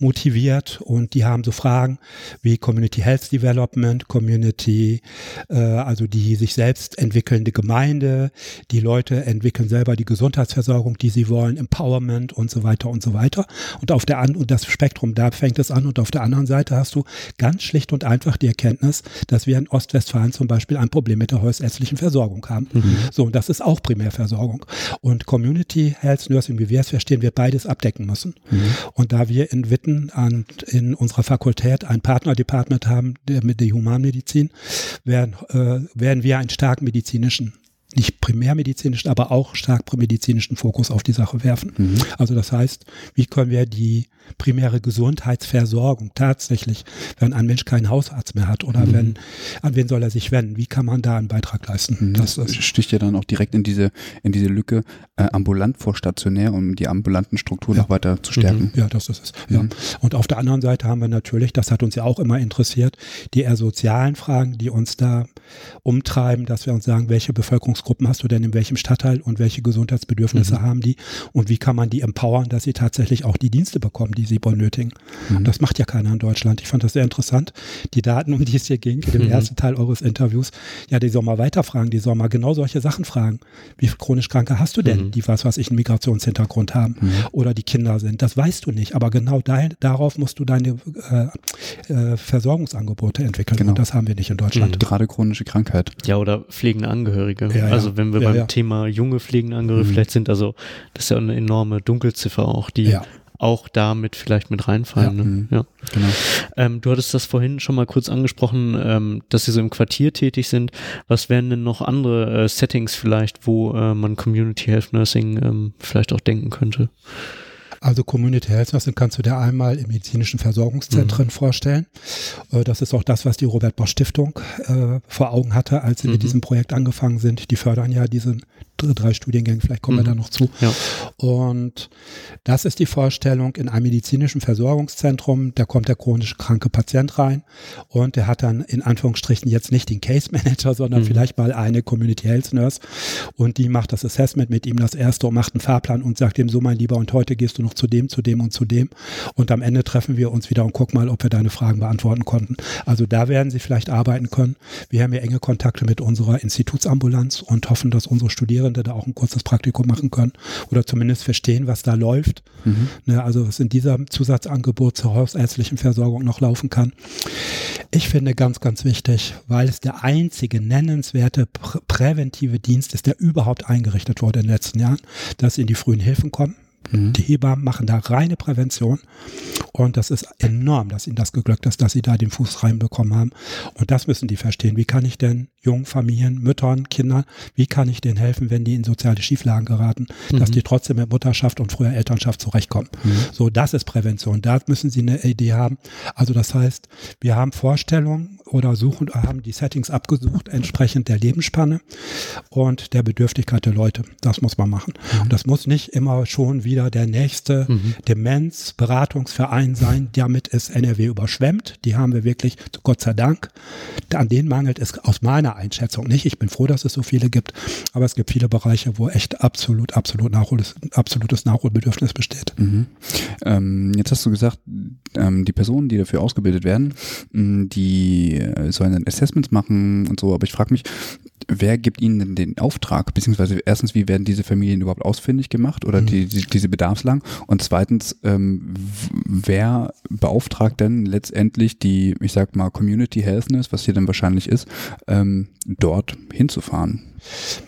motiviert und die haben so Fragen wie Community Health Development, Community, äh, also die sich selbst entwickelnde Gemeinde, die Leute entwickeln selber die Gesundheitsversorgung, die sie wollen, Empowerment und so weiter und so weiter. Und auf der an und das Spektrum, da fängt es an und auf der anderen Seite hast du ganz schlicht und einfach die Erkenntnis, dass wir in Ostwestfalen zum Beispiel ein Problem mit der hausärztlichen Versorgung haben. Mhm. So, und das ist auch Primärversorgung. Und Community Health Nursing, wie wir es verstehen, wir beides abdecken müssen. Mhm. Und da wir in Witten Studenten an, in unserer Fakultät ein Partnerdepartment haben, der mit der Humanmedizin, werden, äh, werden wir einen stark medizinischen nicht primärmedizinischen, aber auch stark medizinischen Fokus auf die Sache werfen. Mhm. Also das heißt, wie können wir die primäre Gesundheitsversorgung tatsächlich, wenn ein Mensch keinen Hausarzt mehr hat oder mhm. wenn, an wen soll er sich wenden? Wie kann man da einen Beitrag leisten? Mhm. Das, das sticht ja dann auch direkt in diese, in diese Lücke äh, ambulant vor stationär, um die ambulanten Strukturen ja. noch weiter zu stärken. Mhm. Ja, das ist es. Ja. Mhm. Und auf der anderen Seite haben wir natürlich, das hat uns ja auch immer interessiert, die eher sozialen Fragen, die uns da umtreiben, dass wir uns sagen, welche Bevölkerungsgruppen hast du denn in welchem Stadtteil und welche Gesundheitsbedürfnisse mhm. haben die und wie kann man die empowern, dass sie tatsächlich auch die Dienste bekommen, die sie benötigen. Mhm. Das macht ja keiner in Deutschland. Ich fand das sehr interessant. Die Daten, um die es hier ging, in dem mhm. ersten Teil eures Interviews, ja, die soll mal weiterfragen, die soll mal genau solche Sachen fragen. Wie chronisch Kranke hast du denn, mhm. die was, was ich einen Migrationshintergrund haben mhm. oder die Kinder sind? Das weißt du nicht, aber genau dahin, darauf musst du deine äh, äh, Versorgungsangebote entwickeln genau. und das haben wir nicht in Deutschland. Mhm. Gerade chronische Krankheit. Ja, oder pflegende Angehörige. Ja, also wenn wir ja, beim ja. Thema junge pflegende Angehörige mhm. vielleicht sind, also das ist ja eine enorme Dunkelziffer auch, die auch damit vielleicht mit reinfallen. Ja, ne? Mhm. ja. Genau. Ähm, du hattest das vorhin schon mal kurz angesprochen, ähm, dass sie so im Quartier tätig sind. Was wären denn noch andere äh, Settings vielleicht, wo äh, man Community Health Nursing ähm, vielleicht auch denken könnte? Also Community Health Nursing kannst du dir einmal im medizinischen Versorgungszentren mhm. vorstellen. Äh, das ist auch das, was die Robert Bosch Stiftung äh, vor Augen hatte, als sie mhm. mit diesem Projekt angefangen sind. Die fördern ja diesen drei Studiengänge, vielleicht kommen mhm. wir da noch zu. Ja. Und das ist die Vorstellung in einem medizinischen Versorgungszentrum, da kommt der chronisch kranke Patient rein und der hat dann in Anführungsstrichen jetzt nicht den Case Manager, sondern mhm. vielleicht mal eine Community Health Nurse und die macht das Assessment mit ihm das erste und macht einen Fahrplan und sagt ihm so mein Lieber und heute gehst du noch zu dem, zu dem und zu dem und am Ende treffen wir uns wieder und gucken mal, ob wir deine Fragen beantworten konnten. Also da werden sie vielleicht arbeiten können. Wir haben ja enge Kontakte mit unserer Institutsambulanz und hoffen, dass unsere Studierenden Studierende da auch ein kurzes Praktikum machen können oder zumindest verstehen, was da läuft. Mhm. Ne, also was in diesem Zusatzangebot zur hausärztlichen Versorgung noch laufen kann. Ich finde ganz, ganz wichtig, weil es der einzige nennenswerte prä präventive Dienst ist, der überhaupt eingerichtet wurde in den letzten Jahren, dass in die frühen Hilfen kommen. Mhm. Die Hebammen machen da reine Prävention Und das ist enorm, dass ihnen das geglückt ist, dass sie da den Fuß reinbekommen haben. Und das müssen die verstehen. Wie kann ich denn jungen Familien, Müttern, Kindern, wie kann ich denen helfen, wenn die in soziale Schieflagen geraten, mhm. dass die trotzdem mit Mutterschaft und früher Elternschaft zurechtkommen. Mhm. So, das ist Prävention. Da müssen sie eine Idee haben. Also das heißt, wir haben Vorstellungen oder suchen, haben die Settings abgesucht, entsprechend der Lebensspanne und der Bedürftigkeit der Leute. Das muss man machen. Mhm. Und das muss nicht immer schon wieder der nächste mhm. Demenzberatungsverein sein. Damit ist NRW überschwemmt. Die haben wir wirklich, Gott sei Dank. An denen mangelt es aus meiner Einschätzung nicht. Ich bin froh, dass es so viele gibt. Aber es gibt viele Bereiche, wo echt absolut, absolut Nachhol absolutes Nachholbedürfnis besteht. Mhm. Ähm, jetzt hast du gesagt, ähm, die Personen, die dafür ausgebildet werden, die äh, sollen dann Assessments machen und so. Aber ich frage mich, wer gibt ihnen denn den Auftrag? Beziehungsweise erstens, wie werden diese Familien überhaupt ausfindig gemacht oder mhm. die, die, diese Bedarfslagen? Und zweitens, ähm, wer beauftragt denn letztendlich die, ich sag mal, Community Healthness, was hier dann wahrscheinlich ist, ähm, dort hinzufahren?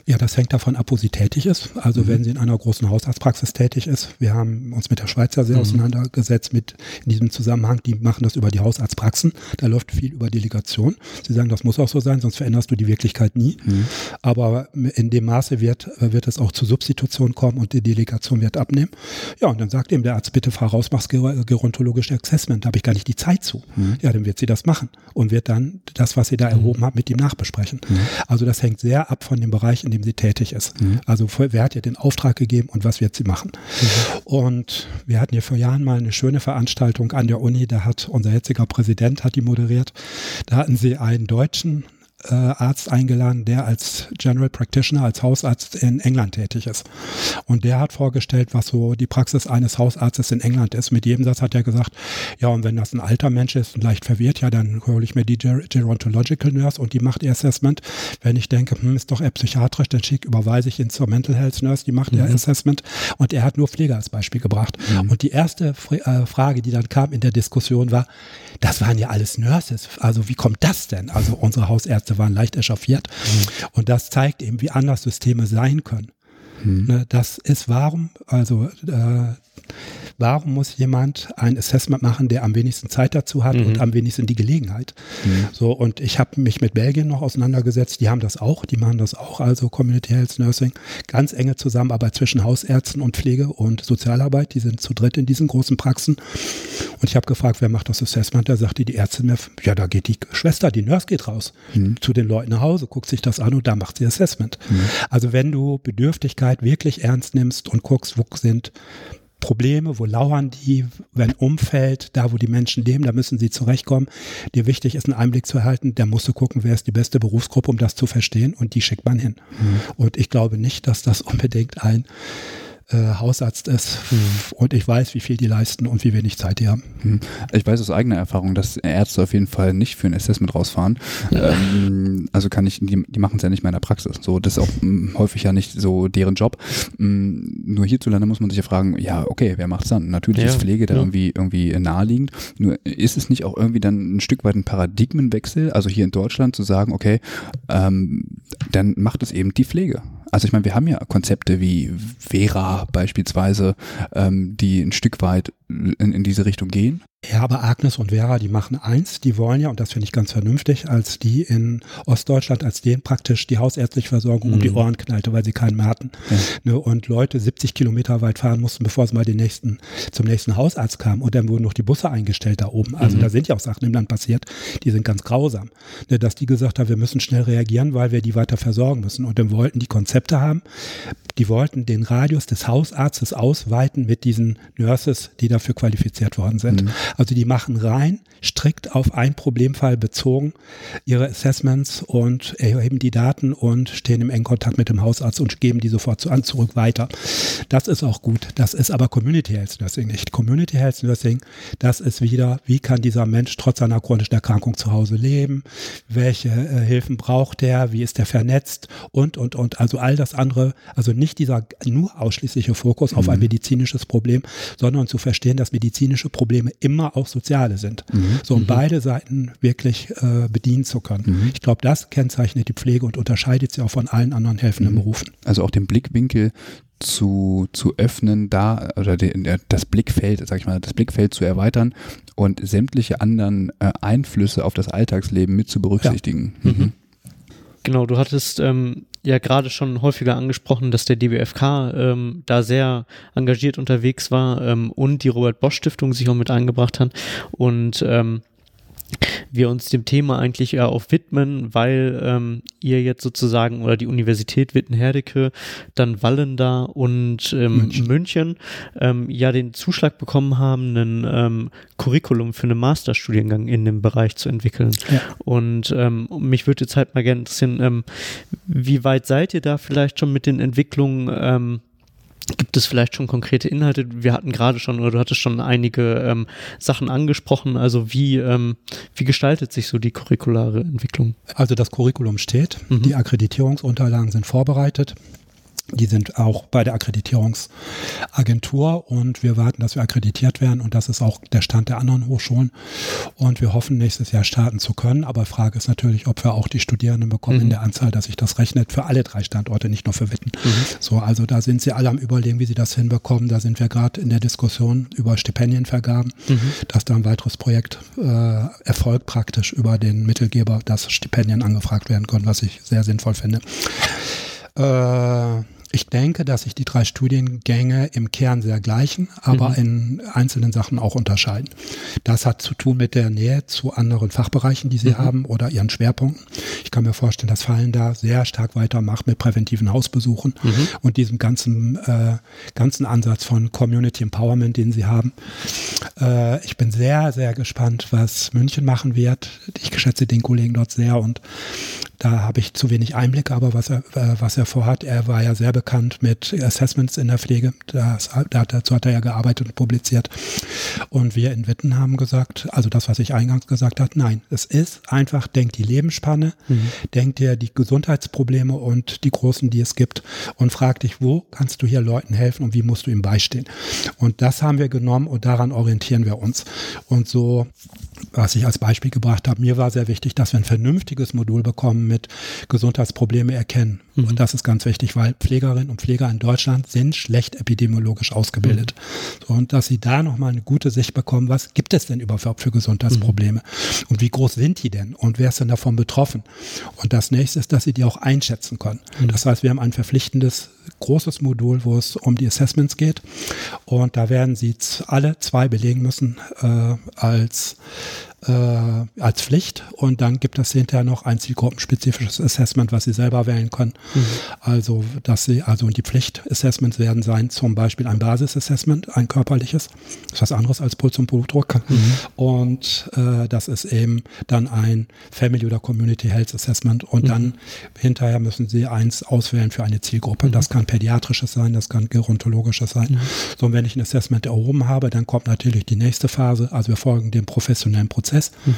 Ja, das hängt davon ab, wo sie tätig ist. Also mhm. wenn sie in einer großen Hausarztpraxis tätig ist. Wir haben uns mit der Schweiz ja sehr mhm. auseinandergesetzt mit in diesem Zusammenhang. Die machen das über die Hausarztpraxen. Da läuft viel über Delegation. Sie sagen, das muss auch so sein, sonst veränderst du die Wirklichkeit nie. Mhm. Aber in dem Maße wird, wird es auch zu Substitution kommen und die Delegation wird abnehmen. Ja, und dann sagt eben der Arzt, bitte fahr raus, mach's gerontologische Assessment. Da habe ich gar nicht die Zeit zu. Mhm. Ja, dann wird sie das machen und wird dann das, was sie da mhm. erhoben hat, mit ihm nachbesprechen. Mhm. Also das hängt sehr ab von dem Bereich, in dem sie tätig ist. Mhm. Also wer hat ihr den Auftrag gegeben und was wird sie machen? Mhm. Und wir hatten hier vor Jahren mal eine schöne Veranstaltung an der Uni, da hat unser jetziger Präsident hat die moderiert. Da hatten sie einen Deutschen äh, Arzt eingeladen, der als General Practitioner, als Hausarzt in England tätig ist. Und der hat vorgestellt, was so die Praxis eines Hausarztes in England ist. Mit jedem Satz hat er gesagt, ja, und wenn das ein alter Mensch ist und leicht verwirrt, ja, dann hole ich mir die Ger Gerontological Nurse und die macht ihr Assessment. Wenn ich denke, hm, ist doch eher psychiatrisch, dann schick, überweise ich ihn zur Mental Health Nurse, die macht mhm. ihr Assessment. Und er hat nur Pflege als Beispiel gebracht. Mhm. Und die erste äh, Frage, die dann kam in der Diskussion war, das waren ja alles Nurses. Also wie kommt das denn? Also unsere Hausärzte waren leicht echauffiert. Mhm. Und das zeigt eben, wie anders Systeme sein können. Mhm. Das ist warum, also äh, Warum muss jemand ein Assessment machen, der am wenigsten Zeit dazu hat mhm. und am wenigsten die Gelegenheit? Mhm. So, und ich habe mich mit Belgien noch auseinandergesetzt, die haben das auch, die machen das auch, also Community Health Nursing, ganz enge Zusammenarbeit zwischen Hausärzten und Pflege und Sozialarbeit, die sind zu dritt in diesen großen Praxen. Und ich habe gefragt, wer macht das Assessment? Da sagte die Ärztin mir, ja, da geht die Schwester, die Nurse geht raus mhm. zu den Leuten nach Hause, guckt sich das an und da macht sie Assessment. Mhm. Also wenn du Bedürftigkeit wirklich ernst nimmst und guckst, wo sind Probleme, wo lauern die, wenn Umfeld, da wo die Menschen leben, da müssen sie zurechtkommen. Dir wichtig ist, einen Einblick zu erhalten, da musst du gucken, wer ist die beste Berufsgruppe, um das zu verstehen und die schickt man hin. Mhm. Und ich glaube nicht, dass das unbedingt ein äh, Hausarzt ist mhm. und ich weiß, wie viel die leisten und wie wenig Zeit die haben. Mhm. Ich weiß aus eigener Erfahrung, dass Ärzte auf jeden Fall nicht für ein Assessment rausfahren. Ähm, also kann ich, die, die machen es ja nicht mehr in der Praxis. So, das ist auch mh, häufig ja nicht so deren Job. Mh, nur hierzulande muss man sich ja fragen, ja, okay, wer macht's dann? Natürlich ja. ist Pflege da ja. irgendwie, irgendwie naheliegend. Nur ist es nicht auch irgendwie dann ein Stück weit ein Paradigmenwechsel, also hier in Deutschland zu sagen, okay, ähm, dann macht es eben die Pflege. Also ich meine, wir haben ja Konzepte wie Vera beispielsweise, ähm, die ein Stück weit in, in diese Richtung gehen. Ja, aber Agnes und Vera, die machen eins, die wollen ja, und das finde ich ganz vernünftig, als die in Ostdeutschland, als denen praktisch die hausärztliche Versorgung mhm. um die mhm. Ohren knallte, weil sie keinen mehr hatten. Ja. Ne, und Leute 70 Kilometer weit fahren mussten, bevor sie mal den nächsten, zum nächsten Hausarzt kamen. Und dann wurden noch die Busse eingestellt da oben. Also mhm. da sind ja auch Sachen im Land passiert, die sind ganz grausam. Ne, dass die gesagt haben, wir müssen schnell reagieren, weil wir die weiter versorgen müssen. Und dann wollten die Konzepte haben, die wollten den Radius des Hausarztes ausweiten mit diesen Nurses, die dafür qualifiziert worden sind. Mhm. Also die machen rein strikt auf einen Problemfall bezogen ihre Assessments und erheben die Daten und stehen im engen Kontakt mit dem Hausarzt und geben die sofort zu, an zurück weiter. Das ist auch gut. Das ist aber Community Health Nursing nicht. Community Health Nursing, das ist wieder, wie kann dieser Mensch trotz seiner chronischen Erkrankung zu Hause leben? Welche äh, Hilfen braucht er? Wie ist er vernetzt? Und, und, und. Also all das andere, also nicht dieser nur ausschließliche Fokus auf ein mhm. medizinisches Problem, sondern zu verstehen, dass medizinische Probleme immer immer auch soziale sind. Mhm. So um mhm. beide Seiten wirklich äh, bedienen zu können. Mhm. Ich glaube, das kennzeichnet die Pflege und unterscheidet sie auch von allen anderen helfenden mhm. Berufen. Also auch den Blickwinkel zu, zu öffnen, da oder den, das Blickfeld, sag ich mal, das Blickfeld zu erweitern und sämtliche anderen äh, Einflüsse auf das Alltagsleben mit zu berücksichtigen. Ja. Mhm. Genau, du hattest ähm, ja gerade schon häufiger angesprochen, dass der DBFK ähm, da sehr engagiert unterwegs war ähm, und die Robert Bosch Stiftung sich auch mit eingebracht hat. Und ähm, wir uns dem Thema eigentlich eher auch widmen, weil ähm, ihr jetzt sozusagen oder die Universität Witten-Herdecke, dann Wallenda und ähm, München, München ähm, ja den Zuschlag bekommen haben, ein ähm, Curriculum für einen Masterstudiengang in dem Bereich zu entwickeln. Ja. Und ähm, mich würde jetzt halt mal gerne interessieren, ähm, wie weit seid ihr da vielleicht schon mit den Entwicklungen? Ähm, Gibt es vielleicht schon konkrete Inhalte? Wir hatten gerade schon, oder du hattest schon einige ähm, Sachen angesprochen. Also wie, ähm, wie gestaltet sich so die curriculare Entwicklung? Also das Curriculum steht, mhm. die Akkreditierungsunterlagen sind vorbereitet. Die sind auch bei der Akkreditierungsagentur und wir warten, dass wir akkreditiert werden und das ist auch der Stand der anderen Hochschulen und wir hoffen nächstes Jahr starten zu können. Aber Frage ist natürlich, ob wir auch die Studierenden bekommen mhm. in der Anzahl, dass sich das rechnet für alle drei Standorte, nicht nur für Witten. Mhm. So, also da sind sie alle am überlegen, wie sie das hinbekommen. Da sind wir gerade in der Diskussion über Stipendienvergaben, mhm. dass da ein weiteres Projekt äh, erfolgt praktisch über den Mittelgeber, dass Stipendien angefragt werden können, was ich sehr sinnvoll finde. Äh, ich denke, dass sich die drei Studiengänge im Kern sehr gleichen, aber mhm. in einzelnen Sachen auch unterscheiden. Das hat zu tun mit der Nähe zu anderen Fachbereichen, die sie mhm. haben oder ihren Schwerpunkten. Ich kann mir vorstellen, dass Fallen da sehr stark weitermacht mit präventiven Hausbesuchen mhm. und diesem ganzen, äh, ganzen Ansatz von Community Empowerment, den sie haben. Äh, ich bin sehr, sehr gespannt, was München machen wird. Ich schätze den Kollegen dort sehr und da habe ich zu wenig Einblick, aber was er, äh, was er vorhat, er war ja sehr bekannt mit Assessments in der Pflege. Das, dazu hat er ja gearbeitet und publiziert. Und wir in Witten haben gesagt, also das, was ich eingangs gesagt habe, nein, es ist einfach, denkt die Lebensspanne, mhm. denkt dir die Gesundheitsprobleme und die großen, die es gibt und frag dich, wo kannst du hier Leuten helfen und wie musst du ihm beistehen. Und das haben wir genommen und daran orientieren wir uns. Und so was ich als Beispiel gebracht habe, mir war sehr wichtig, dass wir ein vernünftiges Modul bekommen mit Gesundheitsprobleme erkennen. Mhm. Und das ist ganz wichtig, weil Pflegerinnen und Pfleger in Deutschland sind schlecht epidemiologisch ausgebildet. Mhm. So, und dass sie da nochmal eine gute Sicht bekommen, was gibt es denn überhaupt für Gesundheitsprobleme? Mhm. Und wie groß sind die denn? Und wer ist denn davon betroffen? Und das nächste ist, dass sie die auch einschätzen können. Mhm. Das heißt, wir haben ein verpflichtendes großes Modul, wo es um die Assessments geht. Und da werden sie alle zwei belegen müssen äh, als äh, als Pflicht und dann gibt es hinterher noch ein zielgruppenspezifisches Assessment, was Sie selber wählen können. Mhm. Also, dass Sie, also die Pflichtassessments werden sein, zum Beispiel ein Basisassessment, ein körperliches, das ist was anderes als Puls und Blutdruck. Mhm. Und äh, das ist eben dann ein Family oder Community Health Assessment und mhm. dann hinterher müssen Sie eins auswählen für eine Zielgruppe. Das kann pädiatrisches sein, das kann gerontologisches sein. So, und wenn ich ein Assessment erhoben habe, dann kommt natürlich die nächste Phase. Also wir folgen dem professionellen Prozess Prozess. Mhm.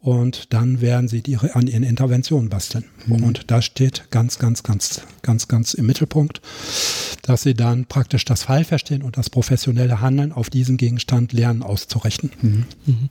Und dann werden sie die an ihren Interventionen basteln. Mhm. Und da steht ganz, ganz, ganz, ganz, ganz im Mittelpunkt, dass sie dann praktisch das Fallverstehen und das professionelle Handeln auf diesem Gegenstand lernen auszurechnen. Mhm. Mhm.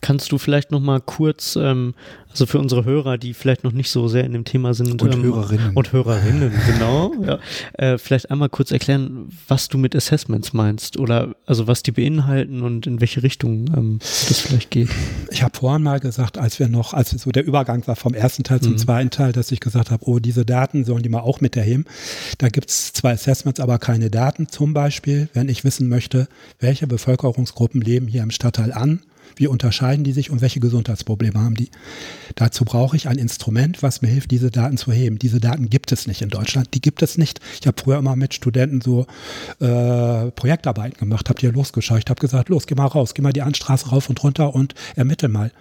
Kannst du vielleicht noch mal kurz ähm, also für unsere Hörer, die vielleicht noch nicht so sehr in dem Thema sind. Und ähm, Hörerinnen. Und Hörerinnen, genau. *laughs* Ja. Äh, vielleicht einmal kurz erklären, was du mit Assessments meinst oder also was die beinhalten und in welche Richtung ähm, das vielleicht geht. Ich habe vorhin mal gesagt, als wir noch, als so der Übergang war vom ersten Teil zum mhm. zweiten Teil, dass ich gesagt habe, oh, diese Daten sollen die mal auch mit erheben. Da gibt es zwei Assessments, aber keine Daten. Zum Beispiel, wenn ich wissen möchte, welche Bevölkerungsgruppen leben hier im Stadtteil an wie unterscheiden die sich und welche Gesundheitsprobleme haben die? Dazu brauche ich ein Instrument, was mir hilft, diese Daten zu heben. Diese Daten gibt es nicht in Deutschland. Die gibt es nicht. Ich habe früher immer mit Studenten so äh, Projektarbeiten gemacht, habe hier losgeschaut. Habe gesagt, los, geh mal raus, geh mal die Anstraße rauf und runter und ermittel mal.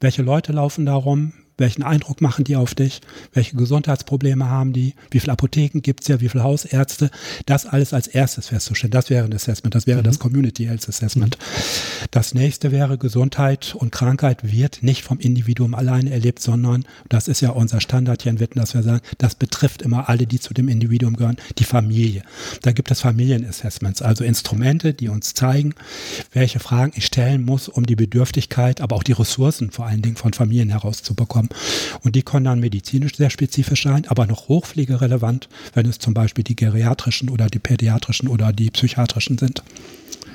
Welche Leute laufen da rum? Welchen Eindruck machen die auf dich, welche Gesundheitsprobleme haben die, wie viele Apotheken gibt es ja, wie viele Hausärzte, das alles als erstes festzustellen. Das wäre ein Assessment, das wäre mhm. das Community Health Assessment. Das nächste wäre Gesundheit und Krankheit wird nicht vom Individuum alleine erlebt, sondern das ist ja unser Standard hier in Witten, dass wir sagen, das betrifft immer alle, die zu dem Individuum gehören, die Familie. Da gibt es Familienassessments, also Instrumente, die uns zeigen, welche Fragen ich stellen muss, um die Bedürftigkeit, aber auch die Ressourcen vor allen Dingen von Familien herauszubekommen. Und die können dann medizinisch sehr spezifisch sein, aber noch hochpflegerelevant, wenn es zum Beispiel die geriatrischen oder die pädiatrischen oder die psychiatrischen sind.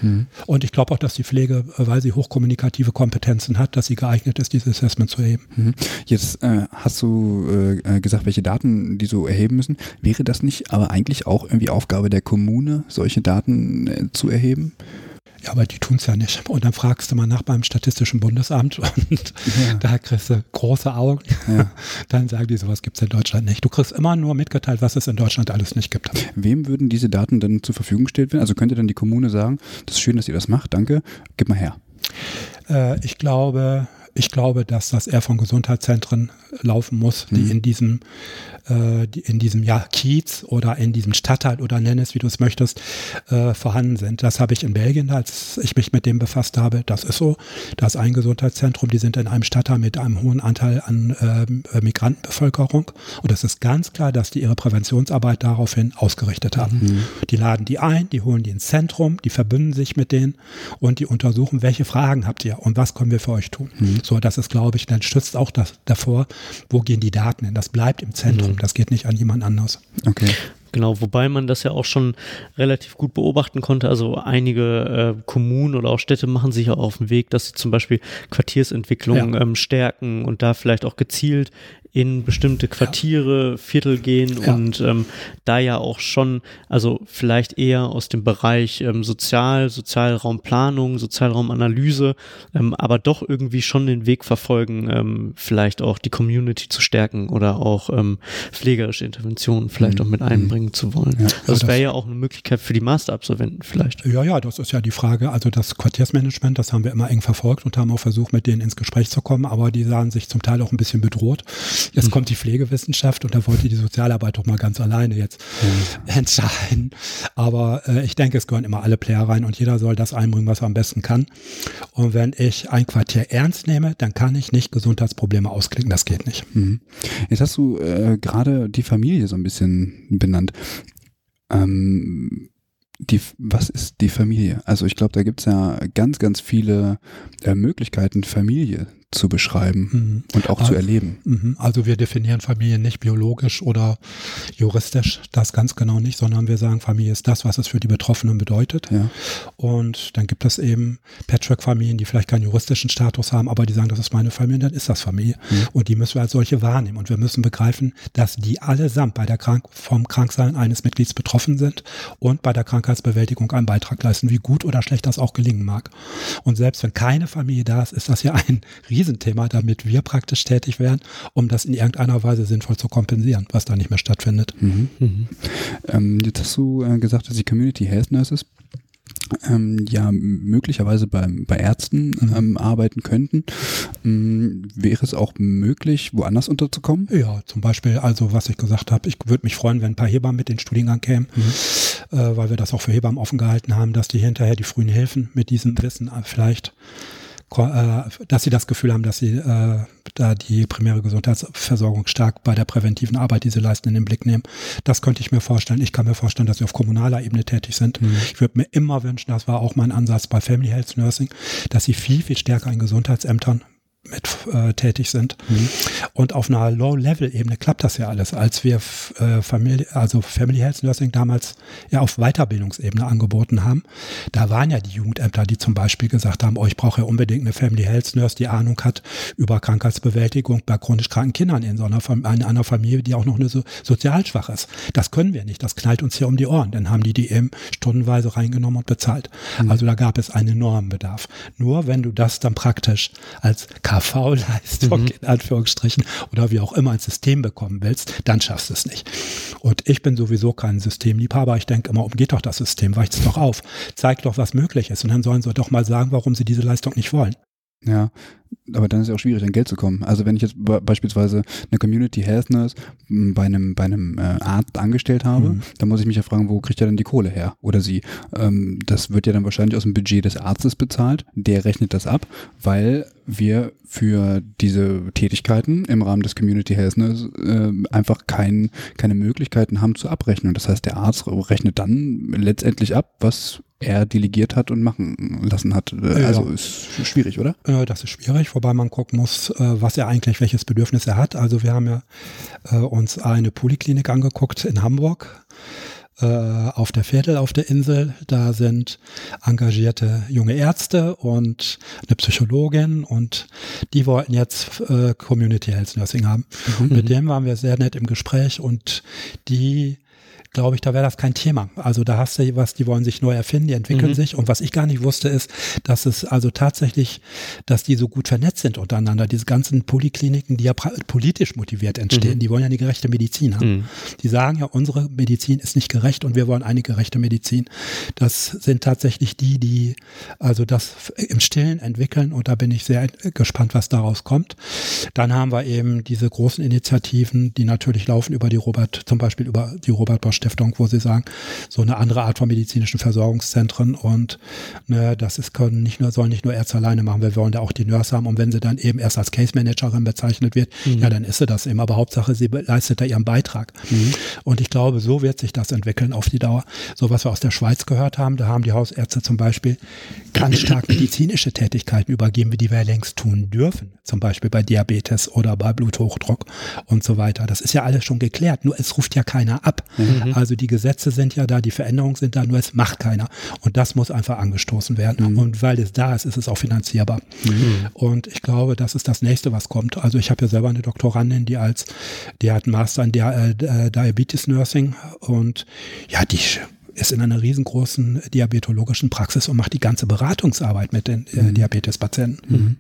Mhm. Und ich glaube auch, dass die Pflege, äh, weil sie hochkommunikative Kompetenzen hat, dass sie geeignet ist, dieses Assessment zu erheben. Mhm. Jetzt äh, hast du äh, gesagt, welche Daten die so erheben müssen. Wäre das nicht aber eigentlich auch irgendwie Aufgabe der Kommune, solche Daten äh, zu erheben? Ja, aber die tun es ja nicht. Und dann fragst du mal nach beim Statistischen Bundesamt *laughs* und ja. da kriegst du große Augen. Ja. *laughs* Dann sagen die, sowas gibt es in Deutschland nicht. Du kriegst immer nur mitgeteilt, was es in Deutschland alles nicht gibt. Wem würden diese Daten dann zur Verfügung gestellt werden? Also könnte dann die Kommune sagen, das ist schön, dass ihr das macht, danke, gib mal her. Äh, ich glaube, ich glaube, dass das eher von Gesundheitszentren laufen muss, die mhm. in diesem äh, die in diesem ja, Kiez oder in diesem Stadtteil oder nenn es, wie du es möchtest, äh, vorhanden sind. Das habe ich in Belgien, als ich mich mit dem befasst habe. Das ist so. Da ist ein Gesundheitszentrum, die sind in einem Stadtteil mit einem hohen Anteil an äh, Migrantenbevölkerung. Und es ist ganz klar, dass die ihre Präventionsarbeit daraufhin ausgerichtet haben. Mhm. Die laden die ein, die holen die ins Zentrum, die verbünden sich mit denen und die untersuchen, welche Fragen habt ihr und was können wir für euch tun. Mhm. So, das ist, glaube ich, dann stützt auch das davor, wo gehen die Daten hin. Das bleibt im Zentrum. Mhm. Das geht nicht an jemand anders. Okay. Genau, wobei man das ja auch schon relativ gut beobachten konnte. Also einige äh, Kommunen oder auch Städte machen sich ja auf den Weg, dass sie zum Beispiel Quartiersentwicklung ja. ähm, stärken und da vielleicht auch gezielt in bestimmte Quartiere, ja. Viertel gehen ja. und ähm, da ja auch schon, also vielleicht eher aus dem Bereich ähm, Sozial, Sozialraumplanung, Sozialraumanalyse, ähm, aber doch irgendwie schon den Weg verfolgen, ähm, vielleicht auch die Community zu stärken oder auch ähm, pflegerische Interventionen vielleicht mhm. auch mit einbringen mhm. zu wollen. Ja, also das wäre ja auch eine Möglichkeit für die Masterabsolventen vielleicht. Ja, ja, das ist ja die Frage. Also das Quartiersmanagement, das haben wir immer eng verfolgt und haben auch versucht, mit denen ins Gespräch zu kommen, aber die sahen sich zum Teil auch ein bisschen bedroht. Jetzt mhm. kommt die Pflegewissenschaft und da wollte die Sozialarbeit doch mal ganz alleine jetzt mhm. entscheiden. Aber äh, ich denke, es gehören immer alle Player rein und jeder soll das einbringen, was er am besten kann. Und wenn ich ein Quartier ernst nehme, dann kann ich nicht Gesundheitsprobleme ausklicken. Das geht nicht. Mhm. Jetzt hast du äh, gerade die Familie so ein bisschen benannt. Ähm, die, was ist die Familie? Also ich glaube, da gibt es ja ganz, ganz viele äh, Möglichkeiten, Familie zu beschreiben mhm. und auch also, zu erleben. Mhm. Also wir definieren Familie nicht biologisch oder juristisch, das ganz genau nicht, sondern wir sagen, Familie ist das, was es für die Betroffenen bedeutet. Ja. Und dann gibt es eben Patchwork-Familien, die vielleicht keinen juristischen Status haben, aber die sagen, das ist meine Familie, dann ist das Familie. Mhm. Und die müssen wir als solche wahrnehmen. Und wir müssen begreifen, dass die allesamt bei der Krank vom Kranksein eines Mitglieds betroffen sind und bei der Krankheitsbewältigung einen Beitrag leisten, wie gut oder schlecht das auch gelingen mag. Und selbst wenn keine Familie da ist, ist das ja ein riesiges Riesenthema, damit wir praktisch tätig werden, um das in irgendeiner Weise sinnvoll zu kompensieren, was da nicht mehr stattfindet. Mhm. Mhm. Ähm, jetzt hast du äh, gesagt, dass die Community Health Nurses ähm, ja möglicherweise bei, bei Ärzten mhm. ähm, arbeiten könnten. Ähm, wäre es auch möglich, woanders unterzukommen? Ja, zum Beispiel, also was ich gesagt habe, ich würde mich freuen, wenn ein paar Hebammen mit in den Studiengang kämen, mhm. äh, weil wir das auch für Hebammen offen gehalten haben, dass die hinterher die frühen Hilfen mit diesem Wissen äh, vielleicht dass sie das Gefühl haben, dass sie äh, da die primäre Gesundheitsversorgung stark bei der präventiven Arbeit, die sie leisten, in den Blick nehmen. Das könnte ich mir vorstellen. Ich kann mir vorstellen, dass sie auf kommunaler Ebene tätig sind. Mhm. Ich würde mir immer wünschen, das war auch mein Ansatz bei Family Health Nursing, dass sie viel, viel stärker in Gesundheitsämtern mit äh, tätig sind. Mhm. Und auf einer Low-Level-Ebene klappt das ja alles. Als wir äh, Familie, also Family Health Nursing damals ja auf Weiterbildungsebene angeboten haben, da waren ja die Jugendämter, die zum Beispiel gesagt haben, oh, ich brauche ja unbedingt eine Family Health Nurse, die Ahnung hat über Krankheitsbewältigung bei chronisch kranken Kindern in so einer, in einer Familie, die auch noch eine so, sozial schwach ist. Das können wir nicht. Das knallt uns hier um die Ohren. Dann haben die die eben stundenweise reingenommen und bezahlt. Mhm. Also da gab es einen enormen Bedarf. Nur wenn du das dann praktisch als KV-Leistung mhm. in Anführungsstrichen oder wie auch immer ein System bekommen willst, dann schaffst du es nicht. Und ich bin sowieso kein Systemliebhaber. Ich denke immer, umgeht doch das System, weicht es doch auf, zeigt doch, was möglich ist. Und dann sollen sie doch mal sagen, warum sie diese Leistung nicht wollen. Ja, aber dann ist es auch schwierig, an Geld zu kommen. Also wenn ich jetzt beispielsweise eine Community Health Nurse bei einem, bei einem äh, Arzt angestellt habe, mhm. dann muss ich mich ja fragen, wo kriegt er denn die Kohle her? Oder sie. Ähm, das wird ja dann wahrscheinlich aus dem Budget des Arztes bezahlt. Der rechnet das ab, weil wir für diese Tätigkeiten im Rahmen des Community Health Nurse äh, einfach kein, keine Möglichkeiten haben zu abrechnen. Das heißt, der Arzt rechnet dann letztendlich ab, was er delegiert hat und machen lassen hat. Ja. Also ist schwierig, oder? Das ist schwierig, wobei man gucken muss, äh, was er eigentlich, welches Bedürfnis er hat. Also wir haben ja äh, uns eine Poliklinik angeguckt in Hamburg äh, auf der Viertel auf der Insel. Da sind engagierte junge Ärzte und eine Psychologin und die wollten jetzt äh, Community Health Nursing haben. Mhm. Mit dem waren wir sehr nett im Gespräch und die glaube ich, da wäre das kein Thema. Also da hast du was, die wollen sich neu erfinden, die entwickeln mhm. sich. Und was ich gar nicht wusste, ist, dass es also tatsächlich, dass die so gut vernetzt sind untereinander. Diese ganzen Polikliniken, die ja politisch motiviert entstehen, mhm. die wollen ja eine gerechte Medizin haben. Mhm. Die sagen ja, unsere Medizin ist nicht gerecht und wir wollen eine gerechte Medizin. Das sind tatsächlich die, die also das im Stillen entwickeln und da bin ich sehr gespannt, was daraus kommt. Dann haben wir eben diese großen Initiativen, die natürlich laufen über die Robert, zum Beispiel über die Robert Bosch Stiftung, wo sie sagen, so eine andere Art von medizinischen Versorgungszentren und ne, das ist, können nicht nur, sollen nicht nur Ärzte alleine machen, wir wollen da auch die Nurse haben und wenn sie dann eben erst als Case Managerin bezeichnet wird, mhm. ja, dann ist sie das eben, aber Hauptsache, sie leistet da ihren Beitrag. Mhm. Und ich glaube, so wird sich das entwickeln auf die Dauer. So was wir aus der Schweiz gehört haben, da haben die Hausärzte zum Beispiel ganz stark medizinische Tätigkeiten übergeben, wie die wir längst tun dürfen. Zum Beispiel bei Diabetes oder bei Bluthochdruck und so weiter. Das ist ja alles schon geklärt, nur es ruft ja keiner ab. Mhm. Mhm. Also die Gesetze sind ja da, die Veränderungen sind da, nur es macht keiner. Und das muss einfach angestoßen werden. Mhm. Und weil es da ist, ist es auch finanzierbar. Mhm. Und ich glaube, das ist das nächste, was kommt. Also ich habe ja selber eine Doktorandin, die als, die hat einen Master in Di äh, Diabetes Nursing und ja, die ist in einer riesengroßen diabetologischen Praxis und macht die ganze Beratungsarbeit mit den äh, mhm. Diabetespatienten. Mhm.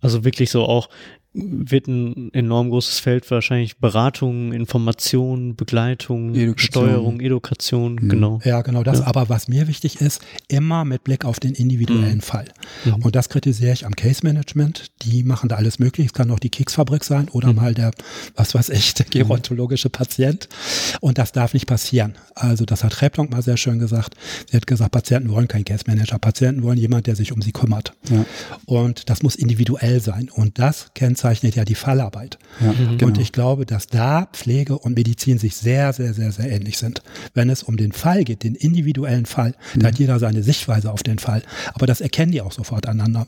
Also wirklich so auch wird ein enorm großes Feld wahrscheinlich Beratung, Information, Begleitung, Edukation. Steuerung, Education, mhm. genau. Ja, genau das. Ja. Aber was mir wichtig ist, immer mit Blick auf den individuellen mhm. Fall. Mhm. Und das kritisiere ich am Case Management. Die machen da alles möglich. Es kann auch die Keksfabrik sein oder mhm. mal der, was weiß ich, der gerontologische Patient. Und das darf nicht passieren. Also das hat Replonk mal sehr schön gesagt. Sie hat gesagt, Patienten wollen keinen Case Manager. Patienten wollen jemand, der sich um sie kümmert. Ja. Und das muss individuell sein. Und das kennzeichnet ja die Fallarbeit. Ja, mhm. Und ich glaube, dass da Pflege und Medizin sich sehr, sehr, sehr, sehr ähnlich sind. Wenn es um den Fall geht, den individuellen Fall, mhm. da hat jeder seine Sichtweise auf den Fall. Aber das erkennen die auch sofort aneinander.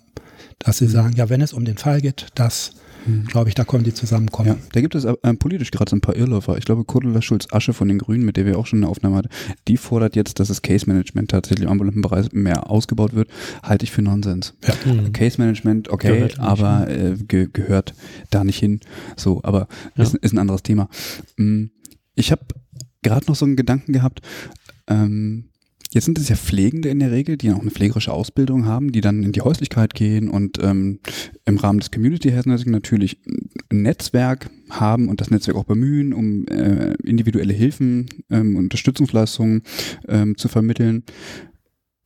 Dass sie sagen, ja, wenn es um den Fall geht, das Mhm. Glaube ich, da können die zusammenkommen. Ja, da gibt es äh, politisch gerade so ein paar Irrläufer. Ich glaube, Cordula Schulz-Asche von den Grünen, mit der wir auch schon eine Aufnahme hatten, die fordert jetzt, dass das Case-Management tatsächlich im ambulanten Bereich mehr ausgebaut wird. Halte ich für Nonsens. Ja. Mhm. Case-Management, okay, aber äh, ge gehört da nicht hin. So, aber ja. ist, ist ein anderes Thema. Mm, ich habe gerade noch so einen Gedanken gehabt, ähm, Jetzt sind es ja Pflegende in der Regel, die auch eine pflegerische Ausbildung haben, die dann in die Häuslichkeit gehen und ähm, im Rahmen des Community Health Nursing natürlich ein Netzwerk haben und das Netzwerk auch bemühen, um äh, individuelle Hilfen, ähm, Unterstützungsleistungen ähm, zu vermitteln.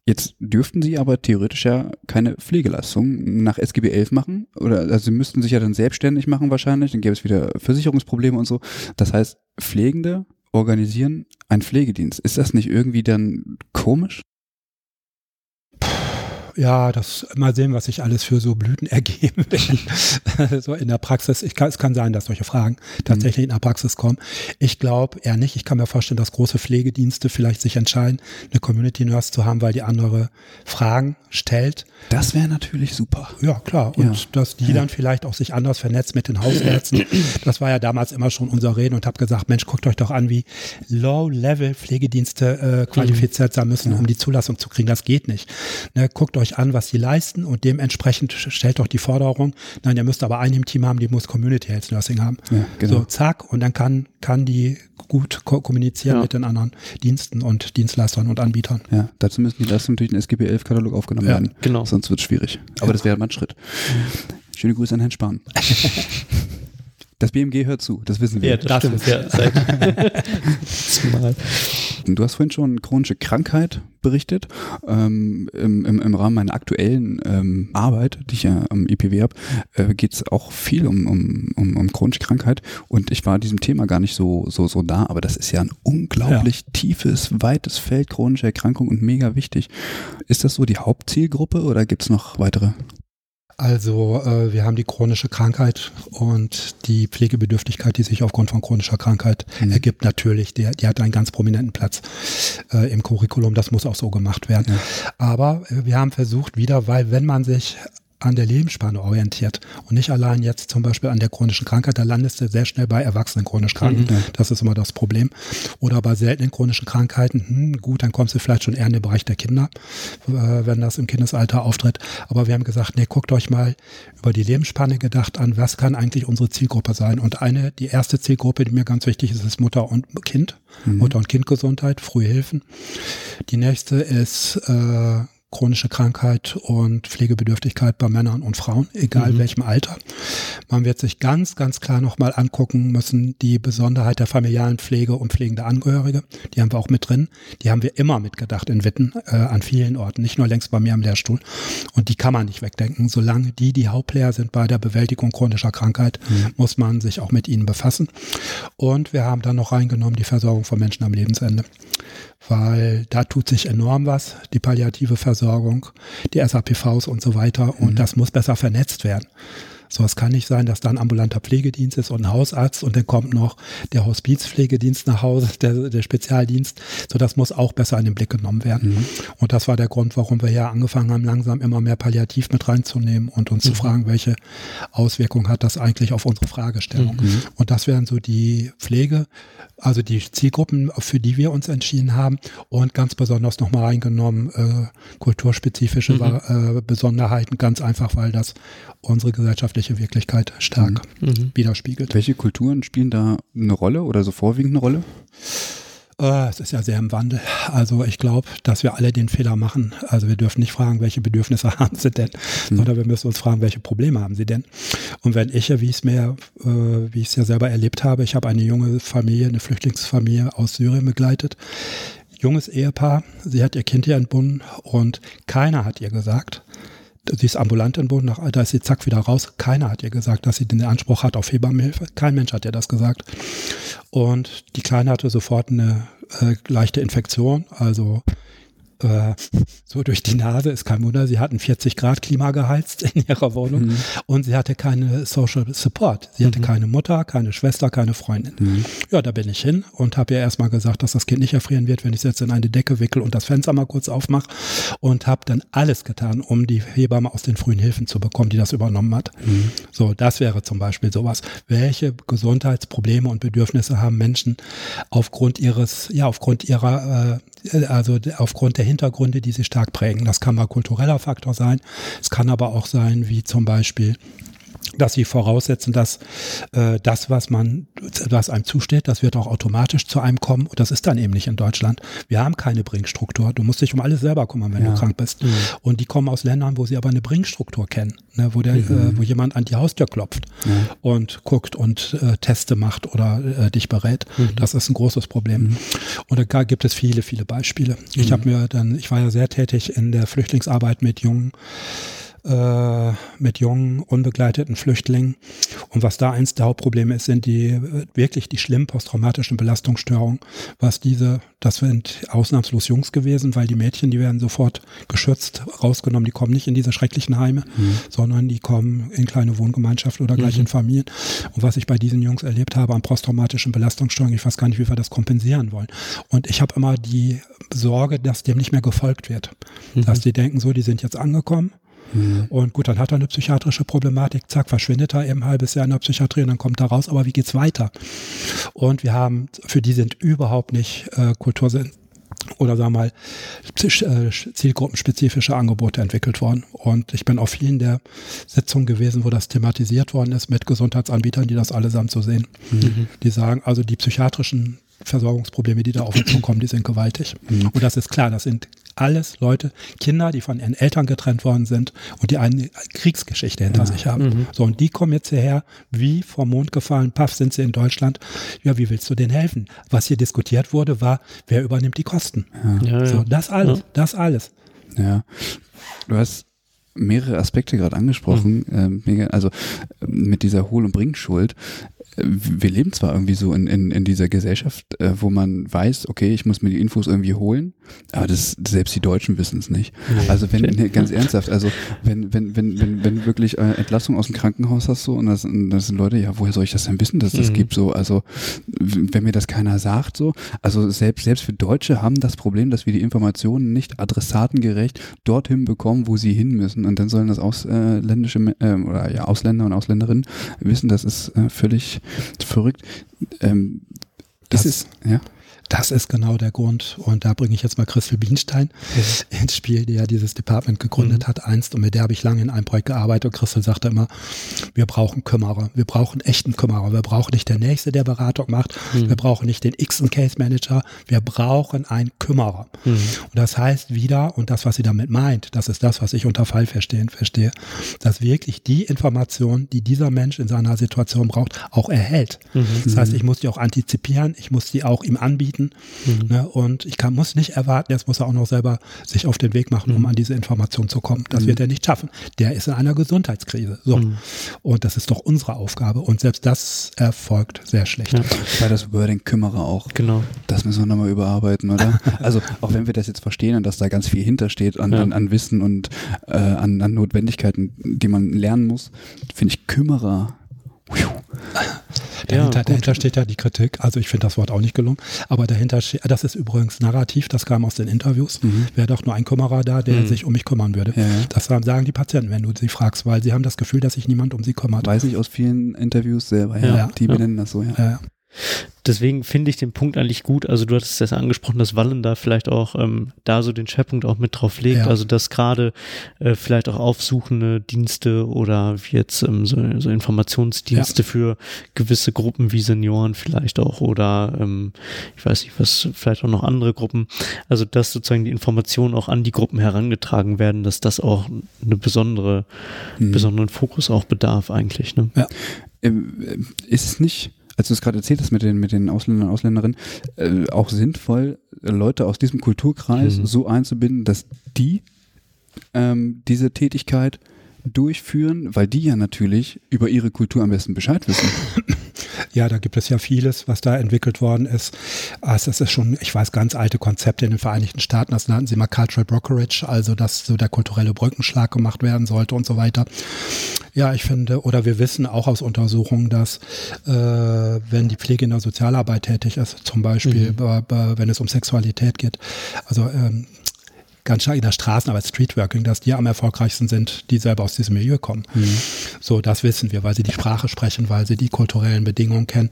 Jetzt dürften sie aber theoretisch ja keine Pflegeleistung nach SGB 11 machen oder also sie müssten sich ja dann selbstständig machen wahrscheinlich, dann gäbe es wieder Versicherungsprobleme und so. Das heißt, Pflegende organisieren einen Pflegedienst. Ist das nicht irgendwie dann komisch? Ja, das mal sehen, was sich alles für so Blüten *laughs* ergeben so in der Praxis. Ich kann, es kann sein, dass solche Fragen tatsächlich mhm. in der Praxis kommen. Ich glaube eher nicht. Ich kann mir vorstellen, dass große Pflegedienste vielleicht sich entscheiden, eine Community Nurse zu haben, weil die andere Fragen stellt. Das wäre natürlich super. Ja, klar. Und ja. dass die ja. dann vielleicht auch sich anders vernetzt mit den Hausärzten. Das war ja damals immer schon unser Reden und habe gesagt, Mensch, guckt euch doch an, wie Low-Level-Pflegedienste äh, qualifiziert sein müssen, ja. um die Zulassung zu kriegen. Das geht nicht. Ne, guckt euch an, was sie leisten und dementsprechend stellt doch die Forderung, nein, ihr müsst aber einen im Team haben, die muss Community Health Nursing haben. Ja, genau. So, zack, und dann kann, kann die gut ko kommunizieren ja. mit den anderen Diensten und Dienstleistern und Anbietern. Ja, dazu müssen die Leistungen durch den SGB 11 Katalog aufgenommen ja, werden. Genau. Sonst wird es schwierig. Aber ja. das wäre mal ein Schritt. Schöne Grüße an Herrn Spahn. *laughs* Das BMG hört zu, das wissen wir. Ja, das, das stimmt. Ja, seit *laughs* *laughs* Mal. Du hast vorhin schon chronische Krankheit berichtet. Ähm, im, im, Im Rahmen meiner aktuellen ähm, Arbeit, die ich ja am IPW habe, äh, geht es auch viel um, um, um, um chronische Krankheit. Und ich war diesem Thema gar nicht so, so, so da, aber das ist ja ein unglaublich ja. tiefes, weites Feld chronische Erkrankung und mega wichtig. Ist das so die Hauptzielgruppe oder gibt es noch weitere? Also äh, wir haben die chronische Krankheit und die Pflegebedürftigkeit, die sich aufgrund von chronischer Krankheit mhm. ergibt, natürlich. Die, die hat einen ganz prominenten Platz äh, im Curriculum. Das muss auch so gemacht werden. Ja. Aber äh, wir haben versucht wieder, weil wenn man sich an der Lebensspanne orientiert und nicht allein jetzt zum Beispiel an der chronischen Krankheit. Da landest du sehr schnell bei Erwachsenen chronisch Kranken. Mhm. Das ist immer das Problem. Oder bei seltenen chronischen Krankheiten, hm, gut, dann kommst du vielleicht schon eher in den Bereich der Kinder, äh, wenn das im Kindesalter auftritt. Aber wir haben gesagt, nee, guckt euch mal über die Lebensspanne gedacht an, was kann eigentlich unsere Zielgruppe sein? Und eine, die erste Zielgruppe, die mir ganz wichtig ist, ist Mutter und Kind. Mhm. Mutter- und Kindgesundheit, frühe Hilfen. Die nächste ist äh, chronische Krankheit und Pflegebedürftigkeit bei Männern und Frauen, egal mhm. welchem Alter. Man wird sich ganz, ganz klar nochmal angucken müssen, die Besonderheit der familialen Pflege und pflegende Angehörige. Die haben wir auch mit drin. Die haben wir immer mitgedacht in Witten, äh, an vielen Orten, nicht nur längst bei mir am Lehrstuhl. Und die kann man nicht wegdenken. Solange die die Hauptplayer sind bei der Bewältigung chronischer Krankheit, mhm. muss man sich auch mit ihnen befassen. Und wir haben dann noch reingenommen die Versorgung von Menschen am Lebensende weil da tut sich enorm was, die palliative Versorgung, die SAPVs und so weiter und mhm. das muss besser vernetzt werden. So, es kann nicht sein, dass da ein ambulanter Pflegedienst ist und ein Hausarzt und dann kommt noch der Hospizpflegedienst nach Hause, *laughs* der, der Spezialdienst. So, das muss auch besser in den Blick genommen werden. Mhm. Und das war der Grund, warum wir ja angefangen haben, langsam immer mehr Palliativ mit reinzunehmen und uns mhm. zu fragen, welche Auswirkungen hat das eigentlich auf unsere Fragestellung. Mhm. Und das wären so die Pflege, also die Zielgruppen, für die wir uns entschieden haben und ganz besonders nochmal reingenommen, äh, kulturspezifische mhm. äh, Besonderheiten, ganz einfach, weil das unsere gesellschaftliche Wirklichkeit stark mhm. mhm. widerspiegelt. Welche Kulturen spielen da eine Rolle oder so vorwiegend eine Rolle? Äh, es ist ja sehr im Wandel. Also ich glaube, dass wir alle den Fehler machen. Also wir dürfen nicht fragen, welche Bedürfnisse *laughs* haben sie denn, mhm. sondern wir müssen uns fragen, welche Probleme haben sie denn. Und wenn ich, wie ich es mir, äh, wie ich es ja selber erlebt habe, ich habe eine junge Familie, eine Flüchtlingsfamilie aus Syrien begleitet, junges Ehepaar, sie hat ihr Kind hier entbunden und keiner hat ihr gesagt, sie ist ambulant entbunden, nach, da ist sie zack wieder raus. Keiner hat ihr gesagt, dass sie den Anspruch hat auf Hebammenhilfe. Kein Mensch hat ihr das gesagt. Und die Kleine hatte sofort eine äh, leichte Infektion, also äh, so durch die Nase, ist kein Wunder. Sie hatten 40 Grad Klima geheizt in ihrer Wohnung mhm. und sie hatte keine Social Support. Sie hatte mhm. keine Mutter, keine Schwester, keine Freundin. Mhm. Ja, da bin ich hin und habe ihr erstmal gesagt, dass das Kind nicht erfrieren wird, wenn ich es jetzt in eine Decke wickel und das Fenster mal kurz aufmache und habe dann alles getan, um die Hebamme aus den frühen Hilfen zu bekommen, die das übernommen hat. Mhm. So, das wäre zum Beispiel sowas. Welche Gesundheitsprobleme und Bedürfnisse haben Menschen aufgrund ihres, ja, aufgrund ihrer, äh, also aufgrund der Hintergründe, die sie stark prägen. Das kann mal kultureller Faktor sein. Es kann aber auch sein, wie zum Beispiel dass sie voraussetzen, dass äh, das, was man, was einem zusteht, das wird auch automatisch zu einem kommen. Und das ist dann eben nicht in Deutschland. Wir haben keine Bringstruktur. Du musst dich um alles selber kümmern, wenn ja. du krank bist. Mhm. Und die kommen aus Ländern, wo sie aber eine Bringstruktur kennen, ne, wo der, mhm. äh, wo jemand an die Haustür klopft mhm. und guckt und äh, Teste macht oder äh, dich berät. Mhm. Das ist ein großes Problem. Mhm. Und da gibt es viele, viele Beispiele. Ich mhm. habe mir dann, ich war ja sehr tätig in der Flüchtlingsarbeit mit jungen äh, mit jungen, unbegleiteten Flüchtlingen. Und was da eins der Hauptprobleme ist, sind die wirklich die schlimmen posttraumatischen Belastungsstörungen. Was diese, das sind ausnahmslos Jungs gewesen, weil die Mädchen, die werden sofort geschützt, rausgenommen, die kommen nicht in diese schrecklichen Heime, mhm. sondern die kommen in kleine Wohngemeinschaften oder gleich mhm. in Familien. Und was ich bei diesen Jungs erlebt habe an posttraumatischen Belastungsstörungen, ich weiß gar nicht, wie wir das kompensieren wollen. Und ich habe immer die Sorge, dass dem nicht mehr gefolgt wird. Mhm. Dass die denken, so, die sind jetzt angekommen, Mhm. Und gut, dann hat er eine psychiatrische Problematik, zack, verschwindet er eben ein halbes Jahr in der Psychiatrie und dann kommt er raus, aber wie geht's weiter? Und wir haben, für die sind überhaupt nicht äh, Kultursinn oder sagen wir mal äh, zielgruppenspezifische Angebote entwickelt worden. Und ich bin auf vielen der Sitzungen gewesen, wo das thematisiert worden ist mit Gesundheitsanbietern, die das allesamt so sehen. Mhm. Die sagen, also die psychiatrischen Versorgungsprobleme, die da auf uns zukommen, die sind gewaltig. Mhm. Und das ist klar, das sind alles Leute, Kinder, die von ihren Eltern getrennt worden sind und die eine Kriegsgeschichte hinter ja. sich haben. Mhm. So, und die kommen jetzt hierher, wie vom Mond gefallen, paff, sind sie in Deutschland. Ja, wie willst du denen helfen? Was hier diskutiert wurde, war, wer übernimmt die Kosten? Ja. Ja, so, das alles, das alles. Ja. Du hast mehrere Aspekte gerade angesprochen, mhm. äh, also mit dieser Hohl- und Bringschuld wir leben zwar irgendwie so in, in, in dieser Gesellschaft, äh, wo man weiß, okay, ich muss mir die Infos irgendwie holen, aber das, selbst die Deutschen wissen es nicht. Nee, also wenn, nee, ganz ernsthaft, also wenn, wenn, wenn, wenn, wenn wirklich äh, Entlassung aus dem Krankenhaus hast so und das, und das sind Leute, ja, woher soll ich das denn wissen, dass das mhm. gibt so, also wenn mir das keiner sagt so, also selbst, selbst wir Deutsche haben das Problem, dass wir die Informationen nicht adressatengerecht dorthin bekommen, wo sie hin müssen. Und dann sollen das ausländische äh, oder ja, Ausländer und Ausländerinnen wissen, das ist äh, völlig verrückt. Ähm, das ist, ja. Das ist genau der Grund. Und da bringe ich jetzt mal Christel Bienstein mhm. ins Spiel, die ja dieses Department gegründet mhm. hat einst. Und mit der habe ich lange in einem Projekt gearbeitet. Und Christel sagte immer, wir brauchen Kümmerer. Wir brauchen echten Kümmerer. Wir brauchen nicht der Nächste, der Beratung macht. Mhm. Wir brauchen nicht den x Case Manager. Wir brauchen einen Kümmerer. Mhm. Und das heißt wieder, und das, was sie damit meint, das ist das, was ich unter Fall verstehen verstehe, dass wirklich die Information, die dieser Mensch in seiner Situation braucht, auch erhält. Mhm. Das heißt, ich muss die auch antizipieren. Ich muss die auch ihm anbieten Minuten. Mhm. Ne? Und ich kann, muss nicht erwarten, jetzt muss er auch noch selber sich auf den Weg machen, mhm. um an diese Information zu kommen. Das mhm. wird er nicht schaffen. Der ist in einer Gesundheitskrise. So. Mhm. Und das ist doch unsere Aufgabe. Und selbst das erfolgt sehr schlecht. Ja. Weil das Wording kümmere auch. Genau. Das müssen wir nochmal überarbeiten, oder? *laughs* also auch wenn wir das jetzt verstehen und dass da ganz viel hintersteht an, ja. an, an Wissen und äh, an, an Notwendigkeiten, die man lernen muss, finde ich Kümmerer Dahinter, ja, dahinter steht ja die Kritik. Also ich finde das Wort auch nicht gelungen. Aber dahinter steht, das ist übrigens narrativ, das kam aus den Interviews. Mhm. Wäre doch nur ein Kümmerer da, der mhm. sich um mich kümmern würde. Ja. Das sagen die Patienten, wenn du sie fragst, weil sie haben das Gefühl, dass sich niemand um sie kümmert. Weiß ich aus vielen Interviews selber, ja. Die benennen das so, ja. Deswegen finde ich den Punkt eigentlich gut. Also du hattest es angesprochen, dass Wallen da vielleicht auch ähm, da so den Schwerpunkt auch mit drauf legt. Ja. Also dass gerade äh, vielleicht auch aufsuchende Dienste oder wie jetzt ähm, so, so Informationsdienste ja. für gewisse Gruppen wie Senioren vielleicht auch oder ähm, ich weiß nicht was, vielleicht auch noch andere Gruppen. Also dass sozusagen die Informationen auch an die Gruppen herangetragen werden, dass das auch eine besondere, mhm. besonderen Fokus auch bedarf eigentlich. Ne? Ja. Ähm, ist es nicht als du es gerade erzählt hast mit den, mit den Ausländern und Ausländerinnen, äh, auch sinnvoll, Leute aus diesem Kulturkreis mhm. so einzubinden, dass die ähm, diese Tätigkeit durchführen, weil die ja natürlich über ihre Kultur am besten Bescheid wissen. *clears throat* Ja, da gibt es ja vieles, was da entwickelt worden ist. Also das ist schon, ich weiß, ganz alte Konzepte in den Vereinigten Staaten. Das nannten sie mal Cultural Brokerage, also dass so der kulturelle Brückenschlag gemacht werden sollte und so weiter. Ja, ich finde, oder wir wissen auch aus Untersuchungen, dass äh, wenn die Pflege in der Sozialarbeit tätig ist, zum Beispiel, mhm. wenn es um Sexualität geht, also ähm, ganz stark in der Straßenarbeit, Streetworking, dass die am erfolgreichsten sind, die selber aus diesem Milieu kommen. Mhm. So, das wissen wir, weil sie die Sprache sprechen, weil sie die kulturellen Bedingungen kennen.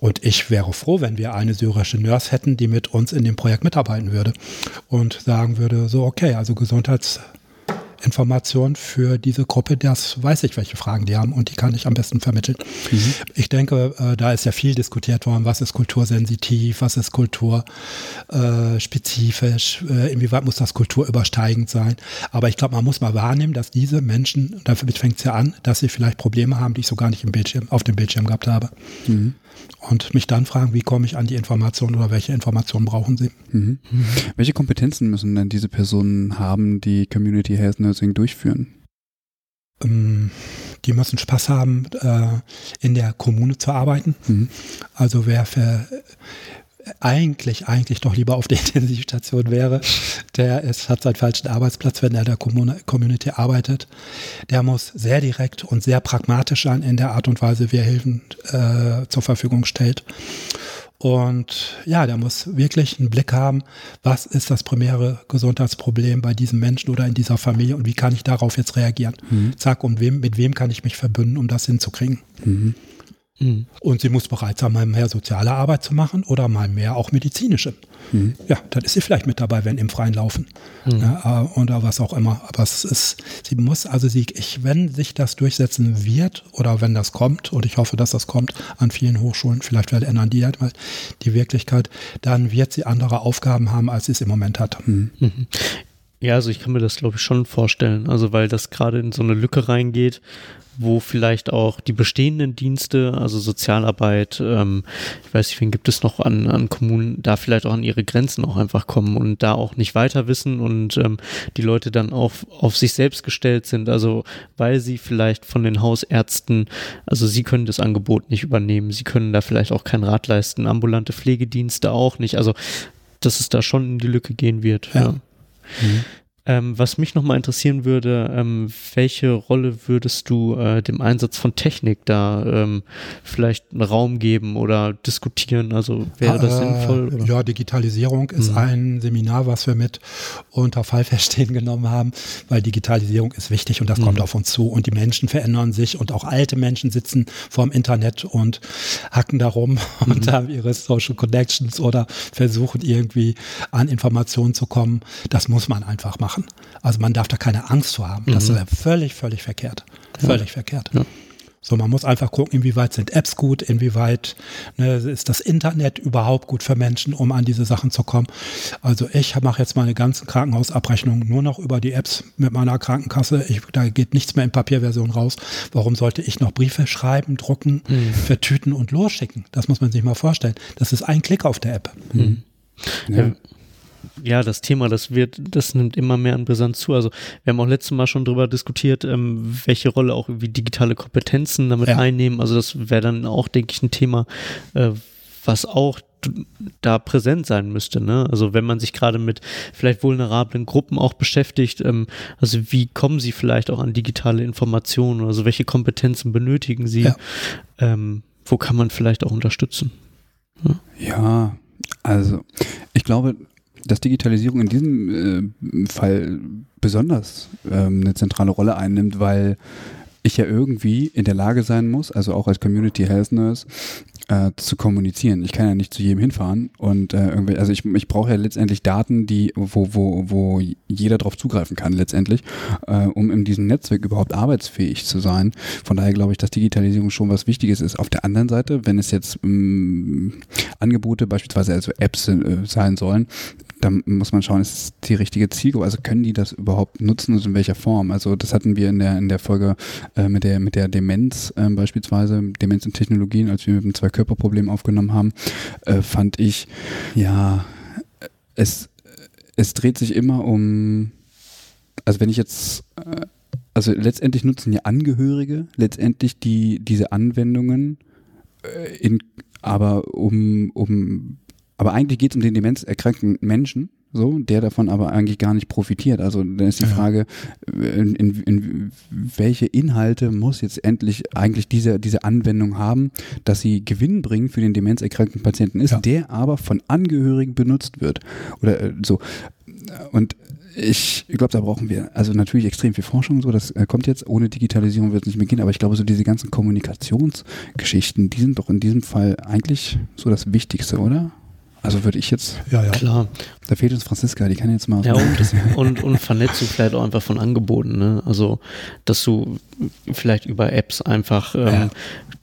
Und ich wäre froh, wenn wir eine syrische Nurse hätten, die mit uns in dem Projekt mitarbeiten würde und sagen würde, so, okay, also Gesundheits Information für diese Gruppe, das weiß ich, welche Fragen die haben und die kann ich am besten vermitteln. Mhm. Ich denke, äh, da ist ja viel diskutiert worden, was ist kultursensitiv, was ist kulturspezifisch, äh, äh, inwieweit muss das kulturübersteigend sein. Aber ich glaube, man muss mal wahrnehmen, dass diese Menschen, damit fängt es ja an, dass sie vielleicht Probleme haben, die ich so gar nicht im Bildschirm, auf dem Bildschirm gehabt habe. Mhm und mich dann fragen, wie komme ich an die Informationen oder welche Informationen brauchen sie. Mhm. Mhm. Welche Kompetenzen müssen denn diese Personen haben, die Community Health Nursing durchführen? Ähm, die müssen Spaß haben, äh, in der Kommune zu arbeiten. Mhm. Also wer für eigentlich, eigentlich doch lieber auf der *laughs* Intensivstation wäre, der ist, hat seinen falschen Arbeitsplatz, wenn er der Community arbeitet. Der muss sehr direkt und sehr pragmatisch sein in der Art und Weise, wie er Hilfen äh, zur Verfügung stellt. Und ja, der muss wirklich einen Blick haben, was ist das primäre Gesundheitsproblem bei diesem Menschen oder in dieser Familie und wie kann ich darauf jetzt reagieren. Mhm. Zack, und wem, mit wem kann ich mich verbünden, um das hinzukriegen. Mhm. Mhm. Und sie muss bereit sein, mal mehr soziale Arbeit zu machen oder mal mehr auch medizinische. Mhm. Ja, dann ist sie vielleicht mit dabei, wenn im Freien laufen. Mhm. Ja, äh, oder was auch immer. Aber es ist, sie muss, also sie, ich, wenn sich das durchsetzen wird oder wenn das kommt, und ich hoffe, dass das kommt an vielen Hochschulen, vielleicht ändern die halt mal die Wirklichkeit, dann wird sie andere Aufgaben haben, als sie es im Moment hat. Ja, also ich kann mir das, glaube ich, schon vorstellen. Also weil das gerade in so eine Lücke reingeht, wo vielleicht auch die bestehenden Dienste, also Sozialarbeit, ähm, ich weiß nicht, wen gibt es noch an, an Kommunen, da vielleicht auch an ihre Grenzen auch einfach kommen und da auch nicht weiter wissen und ähm, die Leute dann auch auf sich selbst gestellt sind, also weil sie vielleicht von den Hausärzten, also sie können das Angebot nicht übernehmen, sie können da vielleicht auch keinen Rat leisten, ambulante Pflegedienste auch nicht, also dass es da schon in die Lücke gehen wird. Ja. ja. Mhm. Ähm, was mich nochmal interessieren würde, ähm, welche Rolle würdest du äh, dem Einsatz von Technik da ähm, vielleicht einen Raum geben oder diskutieren? Also wäre das äh, sinnvoll? Oder? Ja, Digitalisierung ist mhm. ein Seminar, was wir mit unter Fallverstehen *laughs* genommen haben, weil Digitalisierung ist wichtig und das mhm. kommt auf uns zu und die Menschen verändern sich und auch alte Menschen sitzen vorm Internet und hacken darum *laughs* mhm. und haben ihre Social Connections oder versuchen irgendwie an Informationen zu kommen. Das muss man einfach machen machen. Also man darf da keine Angst vor haben. Das mhm. ist völlig, völlig verkehrt. Völlig ja. verkehrt. Ja. So, man muss einfach gucken, inwieweit sind Apps gut, inwieweit ne, ist das Internet überhaupt gut für Menschen, um an diese Sachen zu kommen. Also ich mache jetzt meine ganzen Krankenhausabrechnungen nur noch über die Apps mit meiner Krankenkasse. Ich, da geht nichts mehr in Papierversion raus. Warum sollte ich noch Briefe schreiben, drucken, mhm. vertüten und losschicken? Das muss man sich mal vorstellen. Das ist ein Klick auf der App. Mhm. Ja ja, das Thema, das wird, das nimmt immer mehr an Brisanz zu. Also wir haben auch letztes Mal schon darüber diskutiert, ähm, welche Rolle auch irgendwie digitale Kompetenzen damit ja. einnehmen. Also das wäre dann auch, denke ich, ein Thema, äh, was auch da präsent sein müsste. Ne? Also wenn man sich gerade mit vielleicht vulnerablen Gruppen auch beschäftigt, ähm, also wie kommen sie vielleicht auch an digitale Informationen? Also welche Kompetenzen benötigen sie? Ja. Ähm, wo kann man vielleicht auch unterstützen? Ja, ja also ich glaube, dass Digitalisierung in diesem äh, Fall besonders ähm, eine zentrale Rolle einnimmt, weil ich ja irgendwie in der Lage sein muss, also auch als Community Health Nurse, äh, zu kommunizieren. Ich kann ja nicht zu jedem hinfahren und äh, irgendwie, also ich, ich brauche ja letztendlich Daten, die, wo, wo, wo jeder darauf zugreifen kann letztendlich, äh, um in diesem Netzwerk überhaupt arbeitsfähig zu sein. Von daher glaube ich, dass Digitalisierung schon was Wichtiges ist. Auf der anderen Seite, wenn es jetzt ähm, Angebote, beispielsweise also Apps äh, sein sollen, dann muss man schauen, ist es die richtige Zielgruppe? Also können die das überhaupt nutzen und in welcher Form? Also das hatten wir in der in der Folge äh, mit der mit der Demenz äh, beispielsweise, Demenz und Technologien, als wir mit dem Zwei-Körper-Problem aufgenommen haben, äh, fand ich, ja, es, es dreht sich immer um, also wenn ich jetzt äh, also letztendlich nutzen ja Angehörige letztendlich die diese Anwendungen äh, in aber um um aber eigentlich geht es um den demenzerkrankten Menschen, so, der davon aber eigentlich gar nicht profitiert. Also dann ist die Frage, in, in, in, welche Inhalte muss jetzt endlich eigentlich diese, diese Anwendung haben, dass sie Gewinn bringen für den demenzerkrankten Patienten ist, ja. der aber von Angehörigen benutzt wird. Oder äh, so. Und ich glaube, da brauchen wir also natürlich extrem viel Forschung, so das äh, kommt jetzt. Ohne Digitalisierung wird es nicht mehr gehen, aber ich glaube, so diese ganzen Kommunikationsgeschichten, die sind doch in diesem Fall eigentlich so das Wichtigste, oder? Also würde ich jetzt. Ja, ja. Klar. Da fehlt uns Franziska, die kann jetzt mal. Ja, und, *laughs* und, und Vernetzung vielleicht auch einfach von Angeboten, ne? Also, dass du vielleicht über Apps einfach ähm, ja.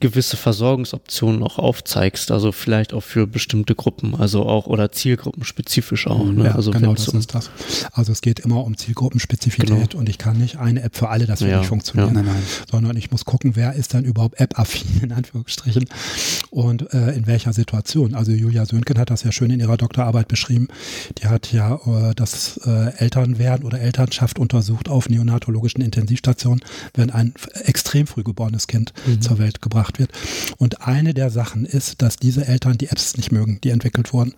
gewisse Versorgungsoptionen auch aufzeigst, also vielleicht auch für bestimmte Gruppen, also auch oder Zielgruppen spezifisch auch. Ne? Ja, also genau, das so ist das. Also es geht immer um Zielgruppenspezifität genau. und ich kann nicht eine App für alle, das wird ja, nicht funktionieren, ja. nein. sondern ich muss gucken, wer ist dann überhaupt App-affin in Anführungsstrichen und äh, in welcher Situation. Also Julia Sönken hat das ja schön in ihrer Doktorarbeit beschrieben. Die hat ja äh, das äh, Elternwerden oder Elternschaft untersucht auf neonatologischen Intensivstationen, wenn ein extrem früh geborenes Kind mhm. zur Welt gebracht wird. Und eine der Sachen ist, dass diese Eltern die Apps nicht mögen, die entwickelt wurden.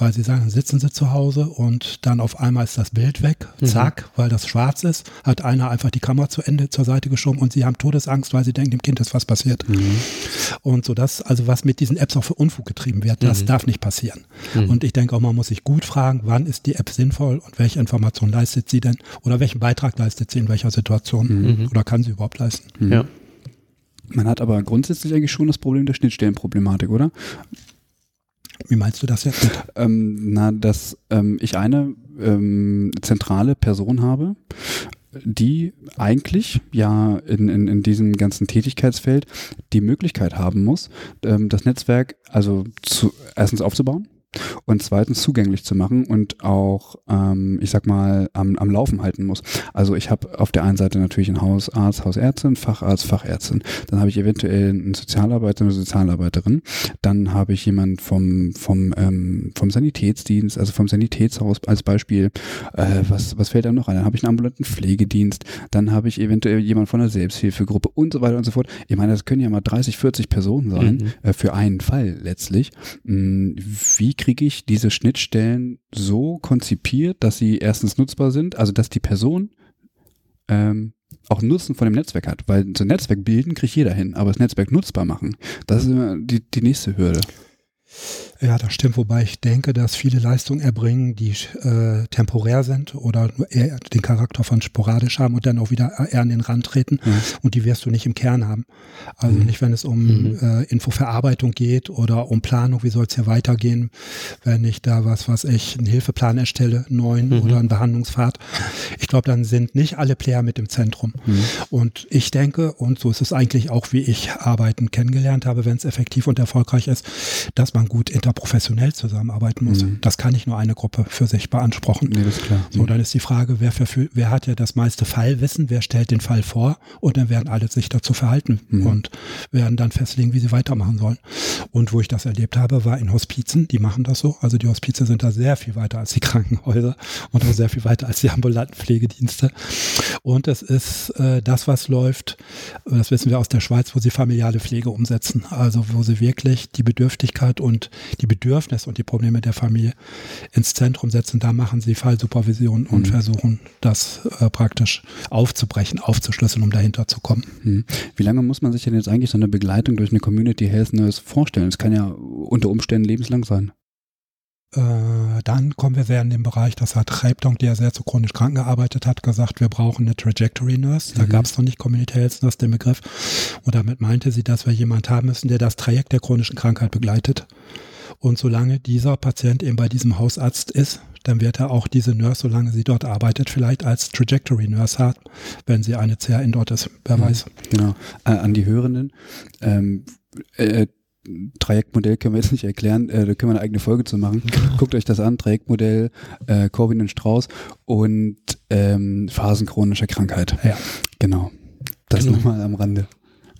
Weil sie sagen, sitzen sie zu Hause und dann auf einmal ist das Bild weg, mhm. zack, weil das schwarz ist, hat einer einfach die Kamera zu Ende zur Seite geschoben und sie haben Todesangst, weil sie denken, dem Kind ist was passiert. Mhm. Und so das, also was mit diesen Apps auch für Unfug getrieben wird, das mhm. darf nicht passieren. Mhm. Und ich denke auch, man muss sich gut fragen, wann ist die App sinnvoll und welche Information leistet sie denn oder welchen Beitrag leistet sie in welcher Situation mhm. oder kann sie überhaupt leisten. Mhm. Ja. Man hat aber grundsätzlich eigentlich schon das Problem der Schnittstellenproblematik, oder? Wie meinst du das jetzt? Ähm, na, dass ähm, ich eine ähm, zentrale Person habe, die eigentlich ja in, in, in diesem ganzen Tätigkeitsfeld die Möglichkeit haben muss, ähm, das Netzwerk also zu, erstens aufzubauen, und zweitens zugänglich zu machen und auch, ähm, ich sag mal, am, am Laufen halten muss. Also ich habe auf der einen Seite natürlich einen Hausarzt, Hausärztin, Facharzt, Fachärztin. Dann habe ich eventuell einen Sozialarbeiter, eine Sozialarbeiterin. Dann habe ich jemanden vom, vom, ähm, vom Sanitätsdienst, also vom Sanitätshaus als Beispiel. Äh, was, was fällt einem noch ein? Dann habe ich einen ambulanten Pflegedienst. Dann habe ich eventuell jemanden von der Selbsthilfegruppe und so weiter und so fort. Ich meine, das können ja mal 30, 40 Personen sein mhm. äh, für einen Fall letztlich. Hm, wie kriege ich diese Schnittstellen so konzipiert, dass sie erstens nutzbar sind, also dass die Person ähm, auch Nutzen von dem Netzwerk hat, weil so ein Netzwerk bilden kriegt jeder hin, aber das Netzwerk nutzbar machen, das ist immer die, die nächste Hürde. Ja, das stimmt, wobei ich denke, dass viele Leistungen erbringen, die äh, temporär sind oder eher den Charakter von sporadisch haben und dann auch wieder eher an den Rand treten mhm. und die wirst du nicht im Kern haben. Also mhm. nicht, wenn es um mhm. äh, Infoverarbeitung geht oder um Planung, wie soll es hier weitergehen, wenn ich da was, was ich, einen Hilfeplan erstelle, neuen mhm. oder einen Behandlungspfad. Ich glaube, dann sind nicht alle Player mit im Zentrum. Mhm. Und ich denke, und so ist es eigentlich auch, wie ich Arbeiten kennengelernt habe, wenn es effektiv und erfolgreich ist, dass man gut inter professionell zusammenarbeiten muss. Mhm. Das kann nicht nur eine Gruppe für sich beanspruchen. Nee, das ist klar. So, dann ist die Frage, wer, für, wer hat ja das meiste Fallwissen, wer stellt den Fall vor und dann werden alle sich dazu verhalten mhm. und werden dann festlegen, wie sie weitermachen sollen. Und wo ich das erlebt habe, war in Hospizen, die machen das so. Also die Hospize sind da sehr viel weiter als die Krankenhäuser und auch sehr viel weiter als die ambulanten Pflegedienste. Und es ist äh, das, was läuft, das wissen wir aus der Schweiz, wo sie familiale Pflege umsetzen. Also wo sie wirklich die Bedürftigkeit und die Bedürfnisse und die Probleme der Familie ins Zentrum setzen. Da machen sie Fallsupervision und mhm. versuchen, das äh, praktisch aufzubrechen, aufzuschlüsseln, um dahinter zu kommen. Mhm. Wie lange muss man sich denn jetzt eigentlich so eine Begleitung durch eine Community Health Nurse vorstellen? Es kann ja unter Umständen lebenslang sein. Äh, dann kommen wir sehr in den Bereich, das hat Reibdong, der sehr zu chronisch krank gearbeitet hat, gesagt, wir brauchen eine Trajectory Nurse. Da mhm. gab es noch nicht Community Health Nurse den Begriff. Und damit meinte sie, dass wir jemanden haben müssen, der das Trajekt der chronischen Krankheit begleitet. Und solange dieser Patient eben bei diesem Hausarzt ist, dann wird er auch diese Nurse, solange sie dort arbeitet, vielleicht als Trajectory Nurse haben, wenn sie eine CRN dort ist. Wer mhm, weiß. Genau. Äh, an die Hörenden. Ähm, äh, Trajektmodell können wir jetzt nicht erklären, äh, da können wir eine eigene Folge zu machen. Genau. Guckt euch das an, Trajektmodell, äh, Corbin und Strauß und ähm, Phasen chronischer Krankheit. Ja. Genau. Das genau. nochmal am Rande.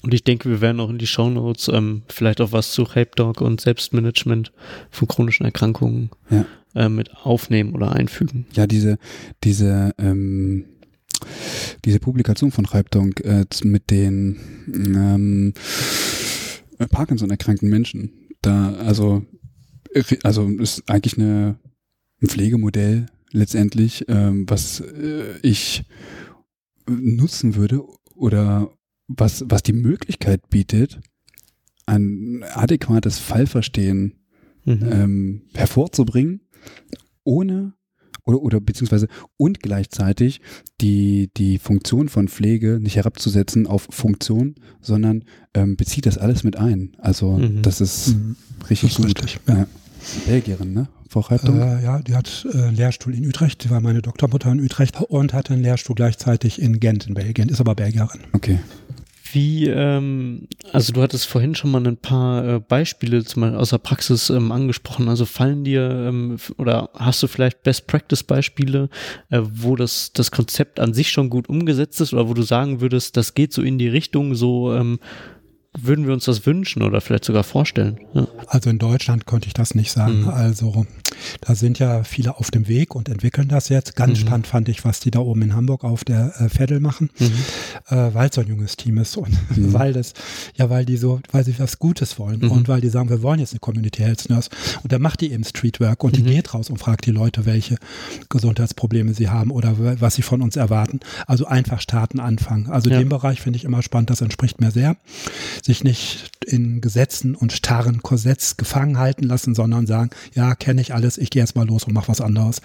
Und ich denke, wir werden auch in die Shownotes ähm, vielleicht auch was zu Help Dog und Selbstmanagement von chronischen Erkrankungen ja. äh, mit aufnehmen oder einfügen. Ja, diese, diese, ähm, diese Publikation von Reibdonk äh, mit den ähm, Parkinson-erkrankten Menschen, da, also, also ist eigentlich eine, ein Pflegemodell letztendlich, ähm, was äh, ich nutzen würde oder was, was die Möglichkeit bietet, ein adäquates Fallverstehen mhm. ähm, hervorzubringen, ohne oder, oder beziehungsweise und gleichzeitig die, die Funktion von Pflege nicht herabzusetzen auf Funktion, sondern ähm, bezieht das alles mit ein. Also mhm. das ist mhm. richtig das ist gut. Richtig, ja. Belgierin, ne? Frau Äh, ja, die hat äh, einen Lehrstuhl in Utrecht, die war meine Doktormutter in Utrecht und hatte einen Lehrstuhl gleichzeitig in Gent in Belgien, ist aber Belgierin. Okay. Wie, ähm, also du hattest vorhin schon mal ein paar äh, Beispiele zum Beispiel aus der Praxis ähm, angesprochen. Also fallen dir ähm, oder hast du vielleicht Best Practice Beispiele, äh, wo das, das Konzept an sich schon gut umgesetzt ist oder wo du sagen würdest, das geht so in die Richtung, so ähm, würden wir uns das wünschen oder vielleicht sogar vorstellen? Ja. Also in Deutschland konnte ich das nicht sagen. Mhm. Also da sind ja viele auf dem Weg und entwickeln das jetzt. Ganz mhm. spannend fand ich, was die da oben in Hamburg auf der äh, machen, mhm. äh, weil es so ein junges Team ist und *laughs* mhm. weil das, ja, weil die so, weil sie was Gutes wollen mhm. und weil die sagen, wir wollen jetzt eine Community Health Nurse und dann macht die eben Streetwork und die mhm. geht raus und fragt die Leute, welche Gesundheitsprobleme sie haben oder was sie von uns erwarten. Also einfach starten, anfangen. Also ja. den Bereich finde ich immer spannend, das entspricht mir sehr sich nicht in Gesetzen und starren Korsetts gefangen halten lassen, sondern sagen, ja, kenne ich alles, ich gehe jetzt mal los und mache was anderes.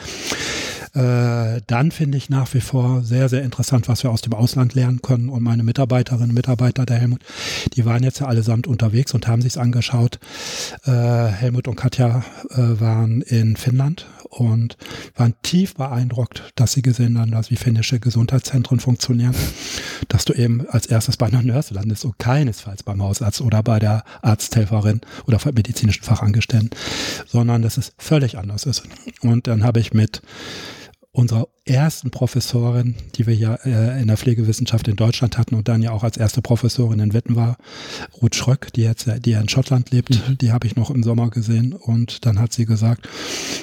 Äh, dann finde ich nach wie vor sehr, sehr interessant, was wir aus dem Ausland lernen können. Und meine Mitarbeiterinnen und Mitarbeiter der Helmut, die waren jetzt ja allesamt unterwegs und haben sich's angeschaut. Äh, Helmut und Katja äh, waren in Finnland und waren tief beeindruckt, dass sie gesehen haben, dass wie finnische Gesundheitszentren funktionieren, dass du eben als erstes bei einer Nurse landest und keinesfalls beim Hausarzt oder bei der Arzthelferin oder medizinischen Fachangestellten, sondern dass es völlig anders ist. Und dann habe ich mit unserer ersten Professorin, die wir ja äh, in der Pflegewissenschaft in Deutschland hatten und dann ja auch als erste Professorin in Witten war, Ruth Schröck, die jetzt die ja in Schottland lebt, mhm. die habe ich noch im Sommer gesehen und dann hat sie gesagt,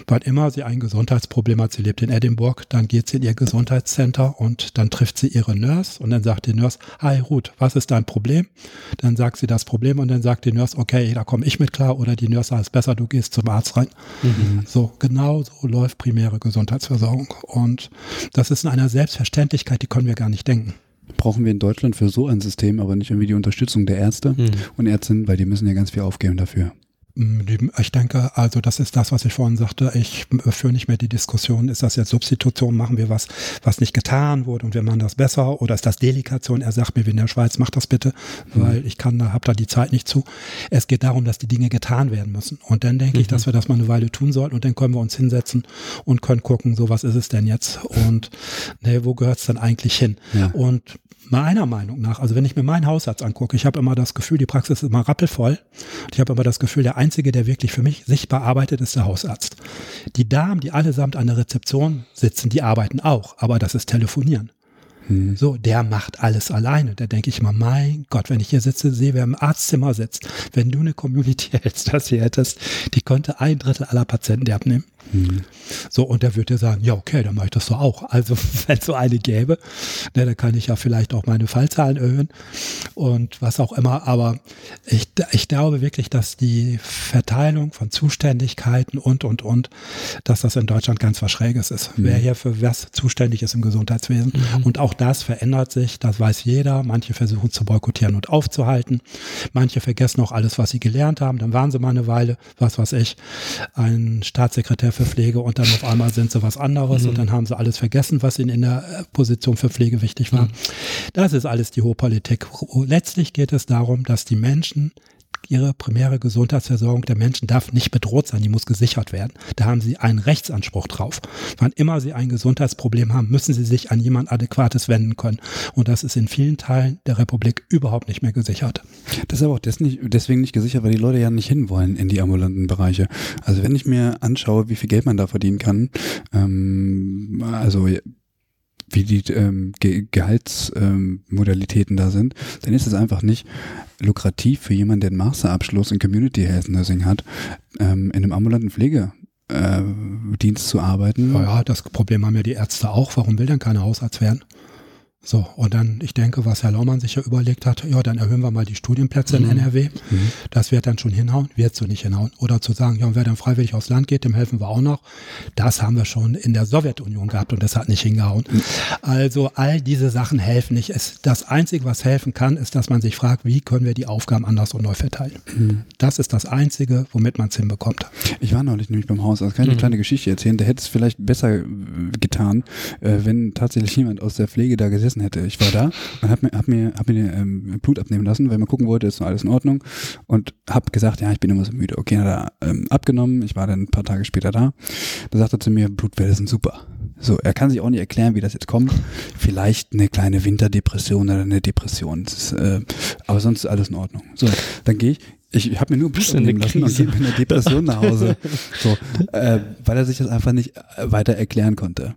wann immer sie ein Gesundheitsproblem hat, sie lebt in Edinburgh, dann geht sie in ihr Gesundheitscenter und dann trifft sie ihre Nurse und dann sagt die Nurse, hi Ruth, was ist dein Problem? Dann sagt sie das Problem und dann sagt die Nurse, okay, da komme ich mit klar oder die Nurse sagt, es besser, du gehst zum Arzt rein. Mhm. So, genau so läuft primäre Gesundheitsversorgung und das ist in einer Selbstverständlichkeit, die können wir gar nicht denken. Brauchen wir in Deutschland für so ein System aber nicht irgendwie die Unterstützung der Ärzte mhm. und Ärztinnen, weil die müssen ja ganz viel aufgeben dafür. Ich denke, also das ist das, was ich vorhin sagte. Ich führe nicht mehr die Diskussion, ist das jetzt Substitution, machen wir was, was nicht getan wurde und wir machen das besser oder ist das Delikation? Er sagt mir wie in der Schweiz, mach das bitte, mhm. weil ich kann, da habe da die Zeit nicht zu. Es geht darum, dass die Dinge getan werden müssen. Und dann denke mhm. ich, dass wir das mal eine Weile tun sollten und dann können wir uns hinsetzen und können gucken, so was ist es denn jetzt und ne, wo gehört es denn eigentlich hin? Ja. Und meiner Meinung nach, also wenn ich mir meinen Hausarzt angucke, ich habe immer das Gefühl, die Praxis ist immer rappelvoll. Ich habe immer das Gefühl, der Einzige, der wirklich für mich sichtbar arbeitet, ist der Hausarzt. Die Damen, die allesamt an der Rezeption sitzen, die arbeiten auch, aber das ist Telefonieren. Hm. So, der macht alles alleine. Da denke ich mal, mein Gott, wenn ich hier sitze, sehe, wer im Arztzimmer sitzt, wenn du eine Community *laughs* hältst, das hier hättest, die könnte ein Drittel aller Patienten abnehmen. So, und der würde sagen, ja, okay, dann mache ich das doch auch. Also, *laughs* wenn es so eine gäbe, ne, dann kann ich ja vielleicht auch meine Fallzahlen erhöhen und was auch immer. Aber ich, ich glaube wirklich, dass die Verteilung von Zuständigkeiten und, und, und, dass das in Deutschland ganz was Schräges ist. Mhm. Wer hier für was zuständig ist im Gesundheitswesen. Mhm. Und auch das verändert sich, das weiß jeder. Manche versuchen zu boykottieren und aufzuhalten. Manche vergessen auch alles, was sie gelernt haben. Dann waren sie mal eine Weile, was weiß ich, ein Staatssekretär für Pflege und dann auf einmal sind sie was anderes mhm. und dann haben sie alles vergessen, was ihnen in der äh, Position für Pflege wichtig war. Mhm. Das ist alles die Hochpolitik. Letztlich geht es darum, dass die Menschen ihre primäre Gesundheitsversorgung der Menschen darf nicht bedroht sein, die muss gesichert werden. Da haben sie einen Rechtsanspruch drauf. Wann immer sie ein Gesundheitsproblem haben, müssen sie sich an jemand Adäquates wenden können. Und das ist in vielen Teilen der Republik überhaupt nicht mehr gesichert. Das ist aber auch deswegen nicht gesichert, weil die Leute ja nicht hinwollen in die ambulanten Bereiche. Also wenn ich mir anschaue, wie viel Geld man da verdienen kann, ähm, also wie die ähm, Ge Gehaltsmodalitäten ähm, da sind, dann ist es einfach nicht lukrativ für jemanden, der einen Masterabschluss in Community Health Nursing hat, ähm, in einem ambulanten Pflege äh, Dienst zu arbeiten. Ja, ja, das Problem haben ja die Ärzte auch. Warum will denn keiner Hausarzt werden? So, und dann, ich denke, was Herr Laumann sich ja überlegt hat, ja, dann erhöhen wir mal die Studienplätze mhm. in NRW. Mhm. Das wird dann schon hinhauen, wird so nicht hinhauen. Oder zu sagen, ja, und wer dann freiwillig aufs Land geht, dem helfen wir auch noch. Das haben wir schon in der Sowjetunion gehabt und das hat nicht hingehauen. Mhm. Also all diese Sachen helfen nicht. Es, das Einzige, was helfen kann, ist, dass man sich fragt, wie können wir die Aufgaben anders und neu verteilen. Mhm. Das ist das Einzige, womit man es hinbekommt. Ich war neulich nämlich beim Haus, also kann ich eine mhm. kleine Geschichte erzählen. Der hätte es vielleicht besser äh, getan, äh, wenn tatsächlich jemand aus der Pflege da gesessen gegessen hätte. Ich war da und habe mir, hab mir, hab mir ähm, Blut abnehmen lassen, weil man gucken wollte, ist noch alles in Ordnung. Und habe gesagt, ja, ich bin immer so müde. Okay, hat er ähm, abgenommen. Ich war dann ein paar Tage später da. Da sagt er zu mir, Blutwerte sind super. So, er kann sich auch nicht erklären, wie das jetzt kommt. Vielleicht eine kleine Winterdepression oder eine Depression. Ist, äh, aber sonst ist alles in Ordnung. So, dann gehe ich, ich habe mir nur Blut abnehmen lassen und gehe mit einer Depression nach Hause. *laughs* So, äh, weil er sich das einfach nicht weiter erklären konnte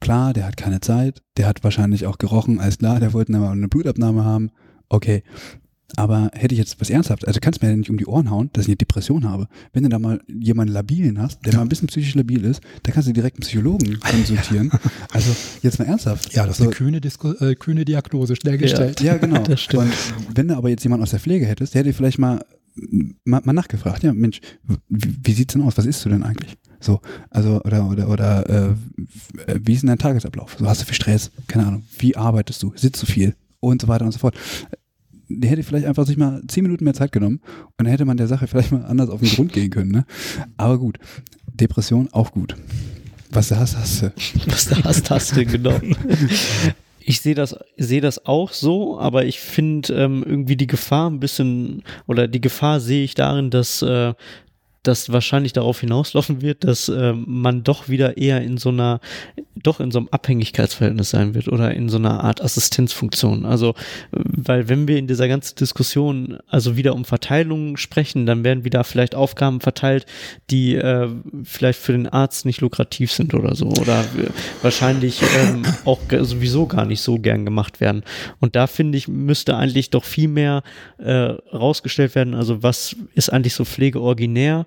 klar, der hat keine Zeit, der hat wahrscheinlich auch gerochen, alles klar, der wollte aber eine Blutabnahme haben, okay. Aber hätte ich jetzt was ernsthaft, also kannst du mir ja nicht um die Ohren hauen, dass ich eine Depression habe. Wenn du da mal jemanden labilen hast, der ja. mal ein bisschen psychisch labil ist, dann kannst du direkt einen Psychologen *laughs* konsultieren. Ja. Also jetzt mal ernsthaft. Ja, das ist so, eine kühne, Disku äh, kühne Diagnose, schnell gestellt. Ja, ja genau. *laughs* Das stimmt. Und wenn du aber jetzt jemanden aus der Pflege hättest, der hätte vielleicht mal, mal, mal nachgefragt, ja Mensch, wie, wie sieht's denn aus? Was isst du denn eigentlich? So, also, oder, oder, oder, äh, wie ist denn dein Tagesablauf? So, hast du viel Stress? Keine Ahnung. Wie arbeitest du? Sitzt du viel? Und so weiter und so fort. Der hätte vielleicht einfach sich mal zehn Minuten mehr Zeit genommen und dann hätte man der Sache vielleicht mal anders auf den Grund gehen können, ne? Aber gut. Depression auch gut. Was du hast, hast du. *laughs* Was du hast, hast du, genau. *laughs* Ich sehe das, sehe das auch so, aber ich finde ähm, irgendwie die Gefahr ein bisschen, oder die Gefahr sehe ich darin, dass äh, das wahrscheinlich darauf hinauslaufen wird, dass äh, man doch wieder eher in so einer, doch in so einem Abhängigkeitsverhältnis sein wird oder in so einer Art Assistenzfunktion. Also, weil wenn wir in dieser ganzen Diskussion also wieder um Verteilungen sprechen, dann werden wieder vielleicht Aufgaben verteilt, die äh, vielleicht für den Arzt nicht lukrativ sind oder so oder wahrscheinlich ähm, auch sowieso gar nicht so gern gemacht werden. Und da finde ich, müsste eigentlich doch viel mehr äh, rausgestellt werden, also was ist eigentlich so Pflege originär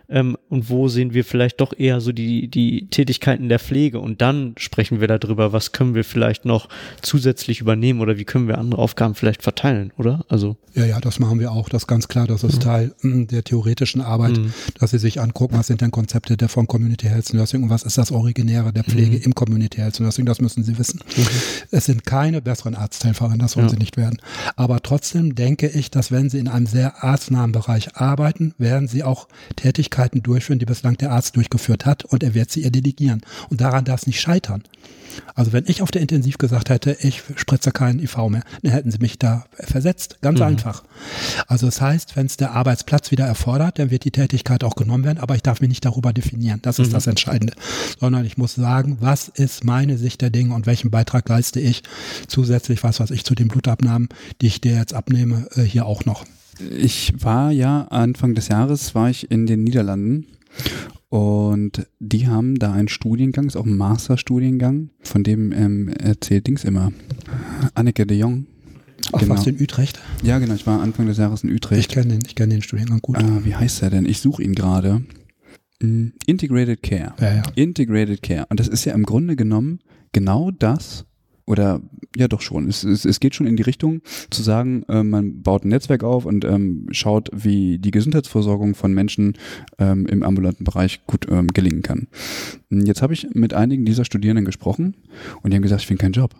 ähm, und wo sehen wir vielleicht doch eher so die, die Tätigkeiten der Pflege und dann sprechen wir darüber, was können wir vielleicht noch zusätzlich übernehmen oder wie können wir andere Aufgaben vielleicht verteilen, oder? Also ja, ja, das machen wir auch. Das ist ganz klar. Das ist mhm. Teil mh, hm, der theoretischen Arbeit, mhm. dass sie sich angucken, was sind denn Konzepte der von Community Health Nursing und was ist das Originäre der Pflege mhm. im Community Health Nursing. Das müssen sie wissen. Mhm. Es sind keine besseren Arzthelferinnen, das wollen ja. sie nicht werden. Aber trotzdem denke ich, dass wenn sie in einem sehr arztnahen Bereich arbeiten, werden sie auch Tätigkeiten durchführen, die bislang der Arzt durchgeführt hat und er wird sie ihr delegieren. Und daran darf es nicht scheitern. Also wenn ich auf der Intensiv gesagt hätte, ich spritze keinen IV mehr, dann hätten sie mich da versetzt. Ganz mhm. einfach. Also das heißt, wenn es der Arbeitsplatz wieder erfordert, dann wird die Tätigkeit auch genommen werden, aber ich darf mich nicht darüber definieren. Das ist mhm. das Entscheidende. Sondern ich muss sagen, was ist meine Sicht der Dinge und welchen Beitrag leiste ich zusätzlich, was weiß ich, zu den Blutabnahmen, die ich dir jetzt abnehme, äh, hier auch noch. Ich war ja Anfang des Jahres war ich in den Niederlanden und die haben da einen Studiengang, ist auch ein Masterstudiengang, von dem ähm, erzählt Dings immer. Anneke de Jong. Ach, genau. warst du in Utrecht? Ja, genau, ich war Anfang des Jahres in Utrecht. Ich kenne den, ich kenne den Studiengang gut. Ah, wie heißt der denn? Ich suche ihn gerade. Hm, Integrated Care. Ja, ja. Integrated Care. Und das ist ja im Grunde genommen genau das, oder ja doch schon. Es, es, es geht schon in die Richtung zu sagen, äh, man baut ein Netzwerk auf und ähm, schaut, wie die Gesundheitsversorgung von Menschen ähm, im ambulanten Bereich gut ähm, gelingen kann. Jetzt habe ich mit einigen dieser Studierenden gesprochen und die haben gesagt, ich finde keinen Job.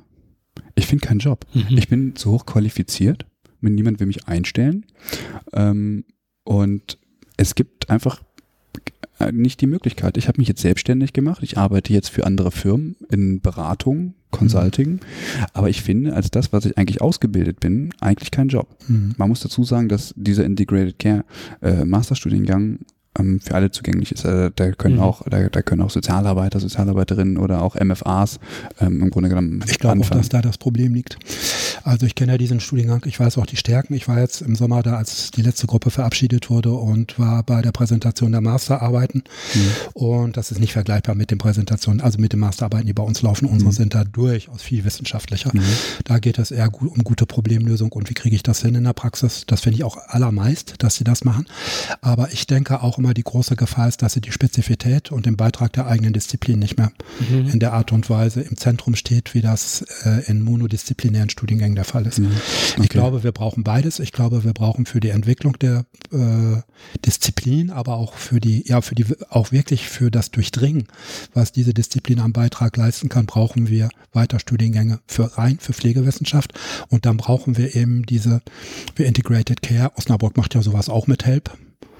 Ich finde keinen Job. Mhm. Ich bin zu hoch qualifiziert. Niemand will mich einstellen. Ähm, und es gibt einfach nicht die Möglichkeit. Ich habe mich jetzt selbstständig gemacht. Ich arbeite jetzt für andere Firmen in Beratung, Consulting. Mhm. Aber ich finde, als das, was ich eigentlich ausgebildet bin, eigentlich kein Job. Mhm. Man muss dazu sagen, dass dieser Integrated Care äh, Masterstudiengang ähm, für alle zugänglich ist. Also da können mhm. auch, da, da, können auch Sozialarbeiter, Sozialarbeiterinnen oder auch MFAs ähm, im Grunde genommen. Ich glaube auch, dass da das Problem liegt. Also ich kenne ja diesen Studiengang, ich weiß auch die Stärken. Ich war jetzt im Sommer da, als die letzte Gruppe verabschiedet wurde und war bei der Präsentation der Masterarbeiten. Mhm. Und das ist nicht vergleichbar mit den Präsentationen, also mit den Masterarbeiten, die bei uns laufen. Unsere mhm. sind da durchaus viel wissenschaftlicher. Mhm. Da geht es eher gut, um gute Problemlösung und wie kriege ich das hin in der Praxis. Das finde ich auch allermeist, dass sie das machen. Aber ich denke auch immer die große Gefahr ist, dass sie die Spezifität und den Beitrag der eigenen Disziplin nicht mehr mhm. in der Art und Weise im Zentrum steht, wie das äh, in monodisziplinären Studiengängen der Fall ist. Mhm. Okay. Ich glaube, wir brauchen beides. Ich glaube, wir brauchen für die Entwicklung der äh, Disziplin, aber auch für die, ja, für die, auch wirklich für das Durchdringen, was diese Disziplin am Beitrag leisten kann, brauchen wir weiter Studiengänge für rein, für Pflegewissenschaft. Und dann brauchen wir eben diese, für Integrated Care. Osnabrück macht ja sowas auch mit HELP.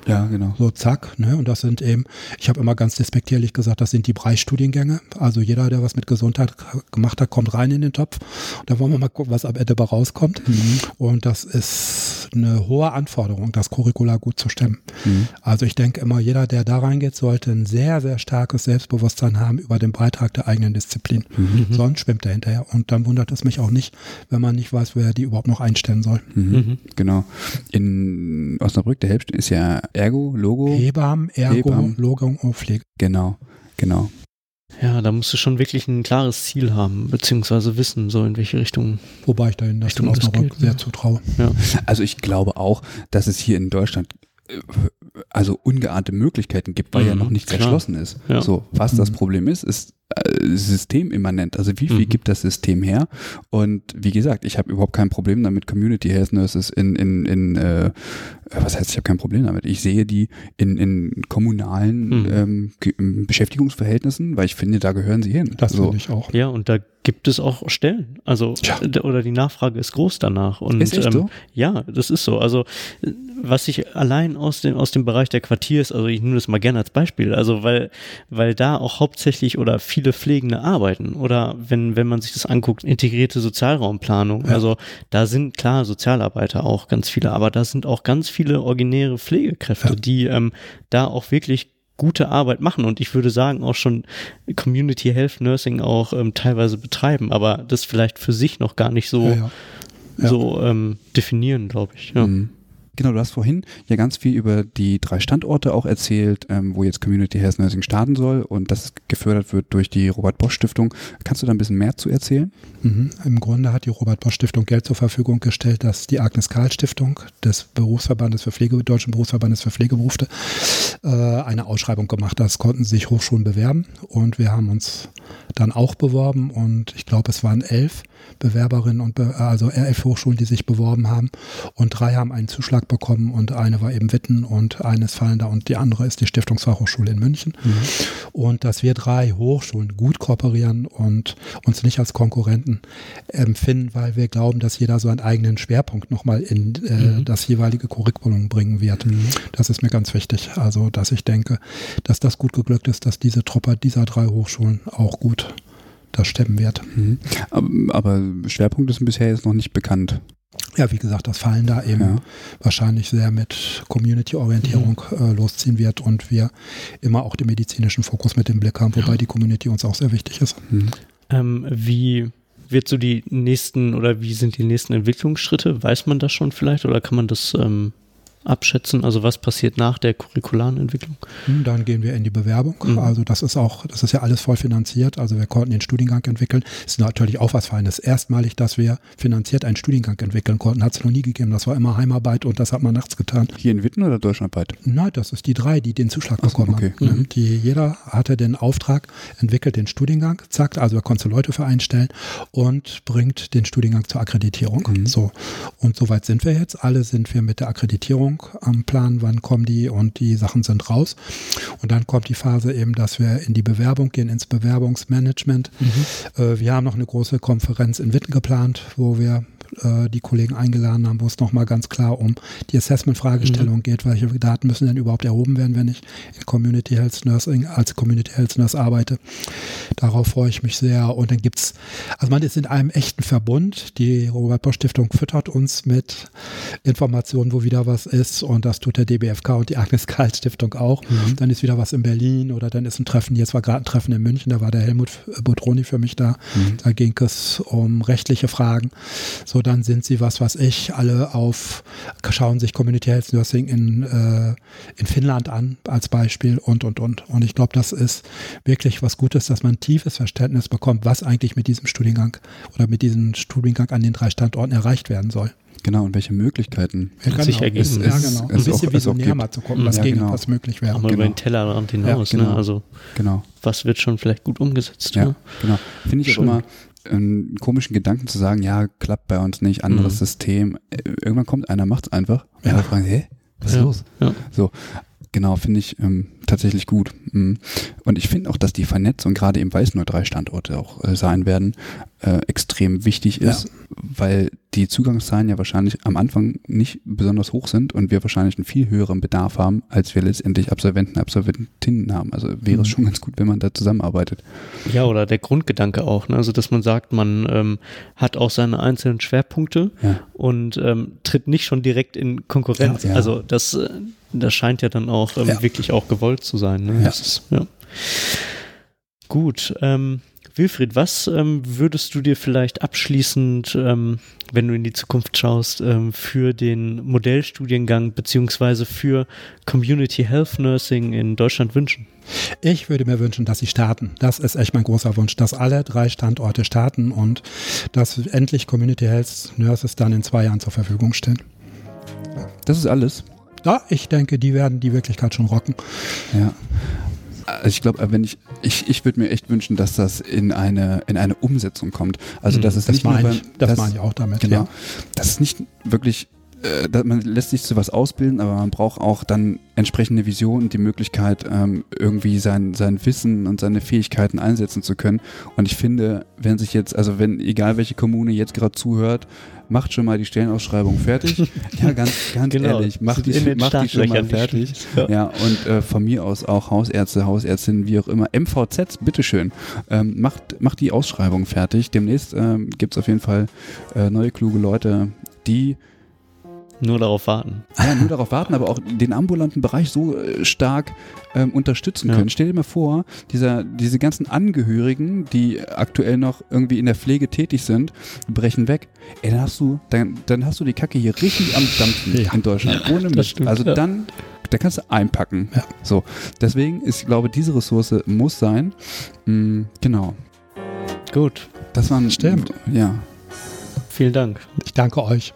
Ja, genau. So zack, ne? Und das sind eben, ich habe immer ganz despektierlich gesagt, das sind die Preisstudiengänge. Also jeder, der was mit Gesundheit gemacht hat, kommt rein in den Topf. Da wollen wir mal gucken, was am Ende dabei rauskommt. Mhm. Und das ist eine hohe Anforderung, das Curricular gut zu stemmen. Mhm. Also ich denke immer, jeder, der da reingeht, sollte ein sehr, sehr starkes Selbstbewusstsein haben über den Beitrag der eigenen Disziplin. Mhm. Sonst schwimmt er hinterher. Und dann wundert es mich auch nicht, wenn man nicht weiß, wer die überhaupt noch einstellen soll. Mhm. Mhm. Genau. In Osnabrück, der Hälfte ist ja Ergo, Logo. Hebammen, Ergo, Hebammen. Logo und Pflege. Genau, genau. Ja, da musst du schon wirklich ein klares Ziel haben, beziehungsweise wissen, so in welche Richtung. Wobei ich da in das Osnabrück sehr ja. zutraue. Ja. Also ich glaube auch, dass es hier in Deutschland äh, also ungeahnte Möglichkeiten gibt, weil mhm, ja noch nichts klar. erschlossen ist. Ja. So, was mhm. das Problem ist, ist äh, systemimmanent. Also wie viel mhm. gibt das System her? Und wie gesagt, ich habe überhaupt kein Problem damit, Community Health Nurses in, in, in äh, was heißt, ich habe kein Problem damit. Ich sehe die in, in kommunalen mhm. ähm, Beschäftigungsverhältnissen, weil ich finde, da gehören sie hin. Das so. finde ich auch. Ja, und da gibt es auch Stellen. Also Tja. oder die Nachfrage ist groß danach. Und Ist echt ähm, so? ja, das ist so. Also was ich allein aus dem aus dem Bereich der Quartiers, also ich nehme das mal gerne als Beispiel, also weil weil da auch hauptsächlich oder viele Pflegende arbeiten oder wenn wenn man sich das anguckt, integrierte Sozialraumplanung, Ja. also da sind klar Sozialarbeiter auch ganz viele, aber da sind auch ganz viele originäre Pflegekräfte, Ja. die ähm, da auch wirklich gute Arbeit machen und ich würde sagen auch schon Community Health Nursing auch ähm, teilweise betreiben, aber das vielleicht für sich noch gar nicht so Ja, ja. So ähm, definieren, glaube ich. Ja. Mhm. Genau, du hast vorhin ja ganz viel über die drei Standorte auch erzählt, ähm, wo jetzt Community Health Nursing starten soll und das gefördert wird durch die Robert Bosch Stiftung. Kannst du da ein bisschen mehr zu erzählen? Mhm. Im Grunde hat die Robert Bosch Stiftung Geld zur Verfügung gestellt, dass die Agnes Karl Stiftung des Berufsverbandes für Pflege, Deutschen Berufsverbandes für Pflegeberufe äh, eine Ausschreibung gemacht. hat. Das konnten sich Hochschulen bewerben und wir haben uns dann auch beworben und ich glaube, es waren elf Bewerberinnen und be also elf Hochschulen, die sich beworben haben und drei haben einen Zuschlag bekommen und eine war eben Witten und eine ist Fallender und die andere ist die Stiftungsfachhochschule in München. Und dass wir drei Hochschulen gut kooperieren und uns nicht als Konkurrenten empfinden, weil wir glauben, dass jeder so einen eigenen Schwerpunkt nochmal in äh, das jeweilige Curriculum bringen wird. Das ist mir ganz wichtig. Also, dass ich denke, dass das gut geglückt ist, dass diese Truppe dieser drei Hochschulen auch gut das stemmen wird. Mhm. Aber, Schwerpunkt ist bisher jetzt noch nicht bekannt. Ja, wie gesagt, das Fallen da eben Ja. wahrscheinlich sehr mit Community-Orientierung äh, losziehen wird und wir immer auch den medizinischen Fokus mit im Blick haben, wobei die Community uns auch sehr wichtig ist. Mhm. Ähm, wie wird so die nächsten oder wie sind die nächsten Entwicklungsschritte? Weiß man das schon vielleicht oder kann man das ähm, abschätzen? Also was passiert nach der curricularen Entwicklung? Hm, Dann gehen wir in die Bewerbung. Mhm. Also das ist auch, das ist ja alles voll finanziert. Also wir konnten den Studiengang entwickeln. Ist natürlich auch was Feines. Erstmalig, dass wir finanziert einen Studiengang entwickeln konnten, hat es noch nie gegeben. Das war immer Heimarbeit und das hat man nachts getan. Hier in Witten oder deutschlandweit? Nein, das ist die drei, die den Zuschlag Ach so, bekommen okay. haben. Mhm. Die, jeder hatte den Auftrag, entwickelt den Studiengang, zack, also er konnte Leute für einstellen und bringt den Studiengang zur Akkreditierung. Mhm. So. Und soweit sind wir jetzt. Alle sind wir mit der Akkreditierung am Plan, wann kommen die und die Sachen sind raus. Und dann kommt die Phase eben, dass wir in die Bewerbung gehen, ins Bewerbungsmanagement. Äh, wir haben noch eine große Konferenz in Witten geplant, wo wir äh, die Kollegen eingeladen haben, wo es nochmal ganz klar um die Assessment-Fragestellung geht, welche Daten müssen denn überhaupt erhoben werden, wenn ich in Community Health Nursing als Community Health Nurse arbeite. Darauf freue ich mich sehr. Und dann gibt's, also man ist in einem echten Verbund. Die Robert Bosch Stiftung füttert uns mit Informationen, wo wieder was ist. Und das tut der DBFK und die Agnes Karl Stiftung auch. Dann ist wieder was in Berlin oder dann ist ein Treffen. Jetzt war gerade ein Treffen in München, da war der Helmut Botroni für mich da. Da ging es um rechtliche Fragen. So, dann sind sie, was weiß ich, alle auf, schauen sich Community Health Nursing in, äh, in Finnland an als Beispiel und, und, und. Und ich glaube, das ist wirklich was Gutes, dass man ein tiefes Verständnis bekommt, was eigentlich mit diesem Studiengang oder mit diesem Studiengang an den drei Standorten erreicht werden soll. Genau, und welche Möglichkeiten? Wird sich ergeben. Es- ja, es- genau. es ein bisschen auch- es visionär mal zu gucken, was Ja, gegen genau. was möglich wäre. Auch mal genau. über den Tellerrand hinaus. Ja, genau. ne? Also Genau. was wird schon vielleicht gut umgesetzt? Ja, Ne? genau. Finde ich auch Schön. immer einen komischen Gedanken zu sagen, ja, klappt bei uns nicht, anderes Mhm. System. Äh, Irgendwann kommt einer, macht's einfach. Und Ja. alle fragen, hä, was ist Ja. los? Ja. So, genau, finde ich ähm, tatsächlich gut. Mhm. Und ich finde auch, dass die Vernetzung, gerade eben, weil es nur drei Standorte auch äh, sein werden, äh, extrem wichtig ist, weil die Zugangszahlen ja wahrscheinlich am Anfang nicht besonders hoch sind und wir wahrscheinlich einen viel höheren Bedarf haben, als wir letztendlich Absolventen, Absolventinnen haben. Also wäre es Mhm. schon ganz gut, wenn man da zusammenarbeitet. Ja, oder der Grundgedanke auch, ne? also dass man sagt, man ähm, hat auch seine einzelnen Schwerpunkte Ja. und ähm, tritt nicht schon direkt in Konkurrenz. Ja, ja. Also das, äh, das scheint ja dann auch ähm, Ja. wirklich auch gewollt zu sein. Ne? Ja. Das ist, ja. Gut, ähm, Wilfried, was ähm, würdest du dir vielleicht abschließend, ähm, wenn du in die Zukunft schaust, ähm, für den Modellstudiengang beziehungsweise für Community Health Nursing in Deutschland wünschen? Ich würde mir wünschen, dass sie starten. Das ist echt mein großer Wunsch, dass alle drei Standorte starten und dass endlich Community Health Nurses dann in zwei Jahren zur Verfügung stehen. Das ist alles. Ja, ich denke, die werden die Wirklichkeit schon rocken. Ja. Also ich glaube, wenn ich, ich, ich würde mir echt wünschen, dass das in eine, in eine Umsetzung kommt. Also, Mhm, dass es Das nicht meine ich, das dass- meine ich auch damit. Genau. Ja. Dass es nicht wirklich äh, man lässt sich zu was ausbilden, aber man braucht auch dann entsprechende Vision und die Möglichkeit, ähm, irgendwie sein, sein Wissen und seine Fähigkeiten einsetzen zu können. Und ich finde, wenn sich jetzt, also wenn, egal welche Kommune jetzt gerade zuhört, macht schon mal die Stellenausschreibung fertig. *laughs* ja, ganz, ganz genau. ehrlich, macht die, macht die schon mal fertig. Ja. ja, und äh, von mir aus auch Hausärzte, Hausärztinnen, wie auch immer. MVZs, bitteschön. Ähm, macht, macht die Ausschreibung fertig. Demnächst ähm, gibt es auf jeden Fall äh, neue kluge Leute, die nur darauf warten. Ja, nur darauf warten, aber auch den ambulanten Bereich so äh, stark ähm, unterstützen können. Ja. Stell dir mal vor, dieser, diese ganzen Angehörigen, die aktuell noch irgendwie in der Pflege tätig sind, brechen weg. Ey, dann hast du, dann, dann hast du die Kacke hier richtig am Dampfen ja. in Deutschland. Ja, ohne Mist. Also dann, da kannst du einpacken. So. Deswegen ist, ich glaube, diese Ressource muss sein. Mhm, genau. Gut. Das waren. Stimmt. Ja. Vielen Dank. Ich danke euch.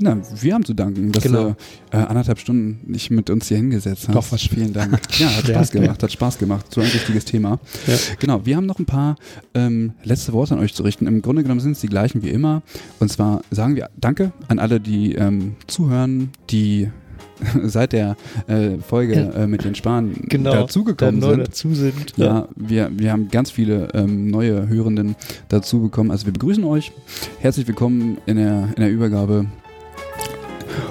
Na, wir haben zu danken, dass genau. du äh, anderthalb Stunden nicht mit uns hier hingesetzt hast. Doch, was Vielen Dank. *laughs* Ja, hat Spaß gemacht, hat Spaß gemacht. So ein wichtiges Thema. Ja. Genau, wir haben noch ein paar ähm, letzte Worte an euch zu richten. Im Grunde genommen sind es die gleichen wie immer. Und zwar sagen wir Danke an alle, die ähm, zuhören, die *laughs* seit der äh, Folge äh, mit den Spahn genau, dazugekommen sind. Dazu sind. Ja, ja, wir, wir haben ganz viele ähm, neue Hörenden dazu bekommen. Also wir begrüßen euch. Herzlich willkommen in der, in der Übergabe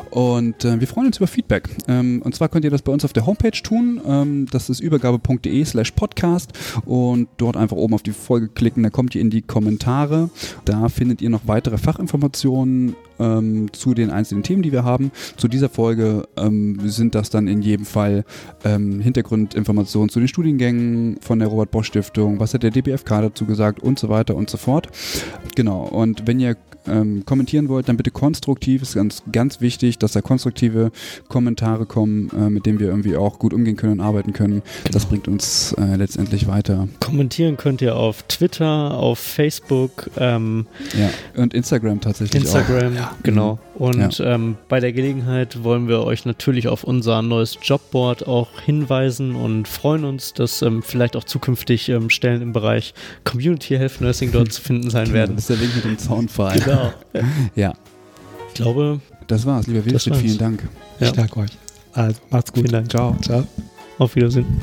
und äh, wir freuen uns über Feedback. Ähm, und zwar könnt ihr das bei uns auf der Homepage tun. Ähm, das ist übergabe.de slash podcast. Und dort einfach oben auf die Folge klicken. Da kommt ihr in die Kommentare. Da findet ihr noch weitere Fachinformationen ähm, zu den einzelnen Themen, die wir haben. Zu dieser Folge ähm, sind das dann in jedem Fall ähm, Hintergrundinformationen zu den Studiengängen von der Robert Bosch Stiftung, was hat der DBFK dazu gesagt und so weiter und so fort. Genau, und wenn ihr ähm, kommentieren wollt, dann bitte konstruktiv. Ist ganz, ganz wichtig, dass da konstruktive Kommentare kommen, äh, mit denen wir irgendwie auch gut umgehen können und arbeiten können. Genau. Das bringt uns äh, letztendlich weiter. Kommentieren könnt ihr auf Twitter, auf Facebook. Ähm, ja, und Instagram tatsächlich Instagram, auch. Ja. genau. Und ja. ähm, bei der Gelegenheit wollen wir euch natürlich auf unser neues Jobboard auch hinweisen und freuen uns, dass ähm, vielleicht auch zukünftig ähm, Stellen im Bereich Community Health Nursing dort zu finden sein werden. Das ist der Link mit dem Zaunpfahl. Genau. ja. Ich glaube. Das war's, lieber Wilfried, vielen Dank. Ja. Ich danke euch. Also, macht's gut. Vielen Dank. Ciao. Ciao. Auf Wiedersehen.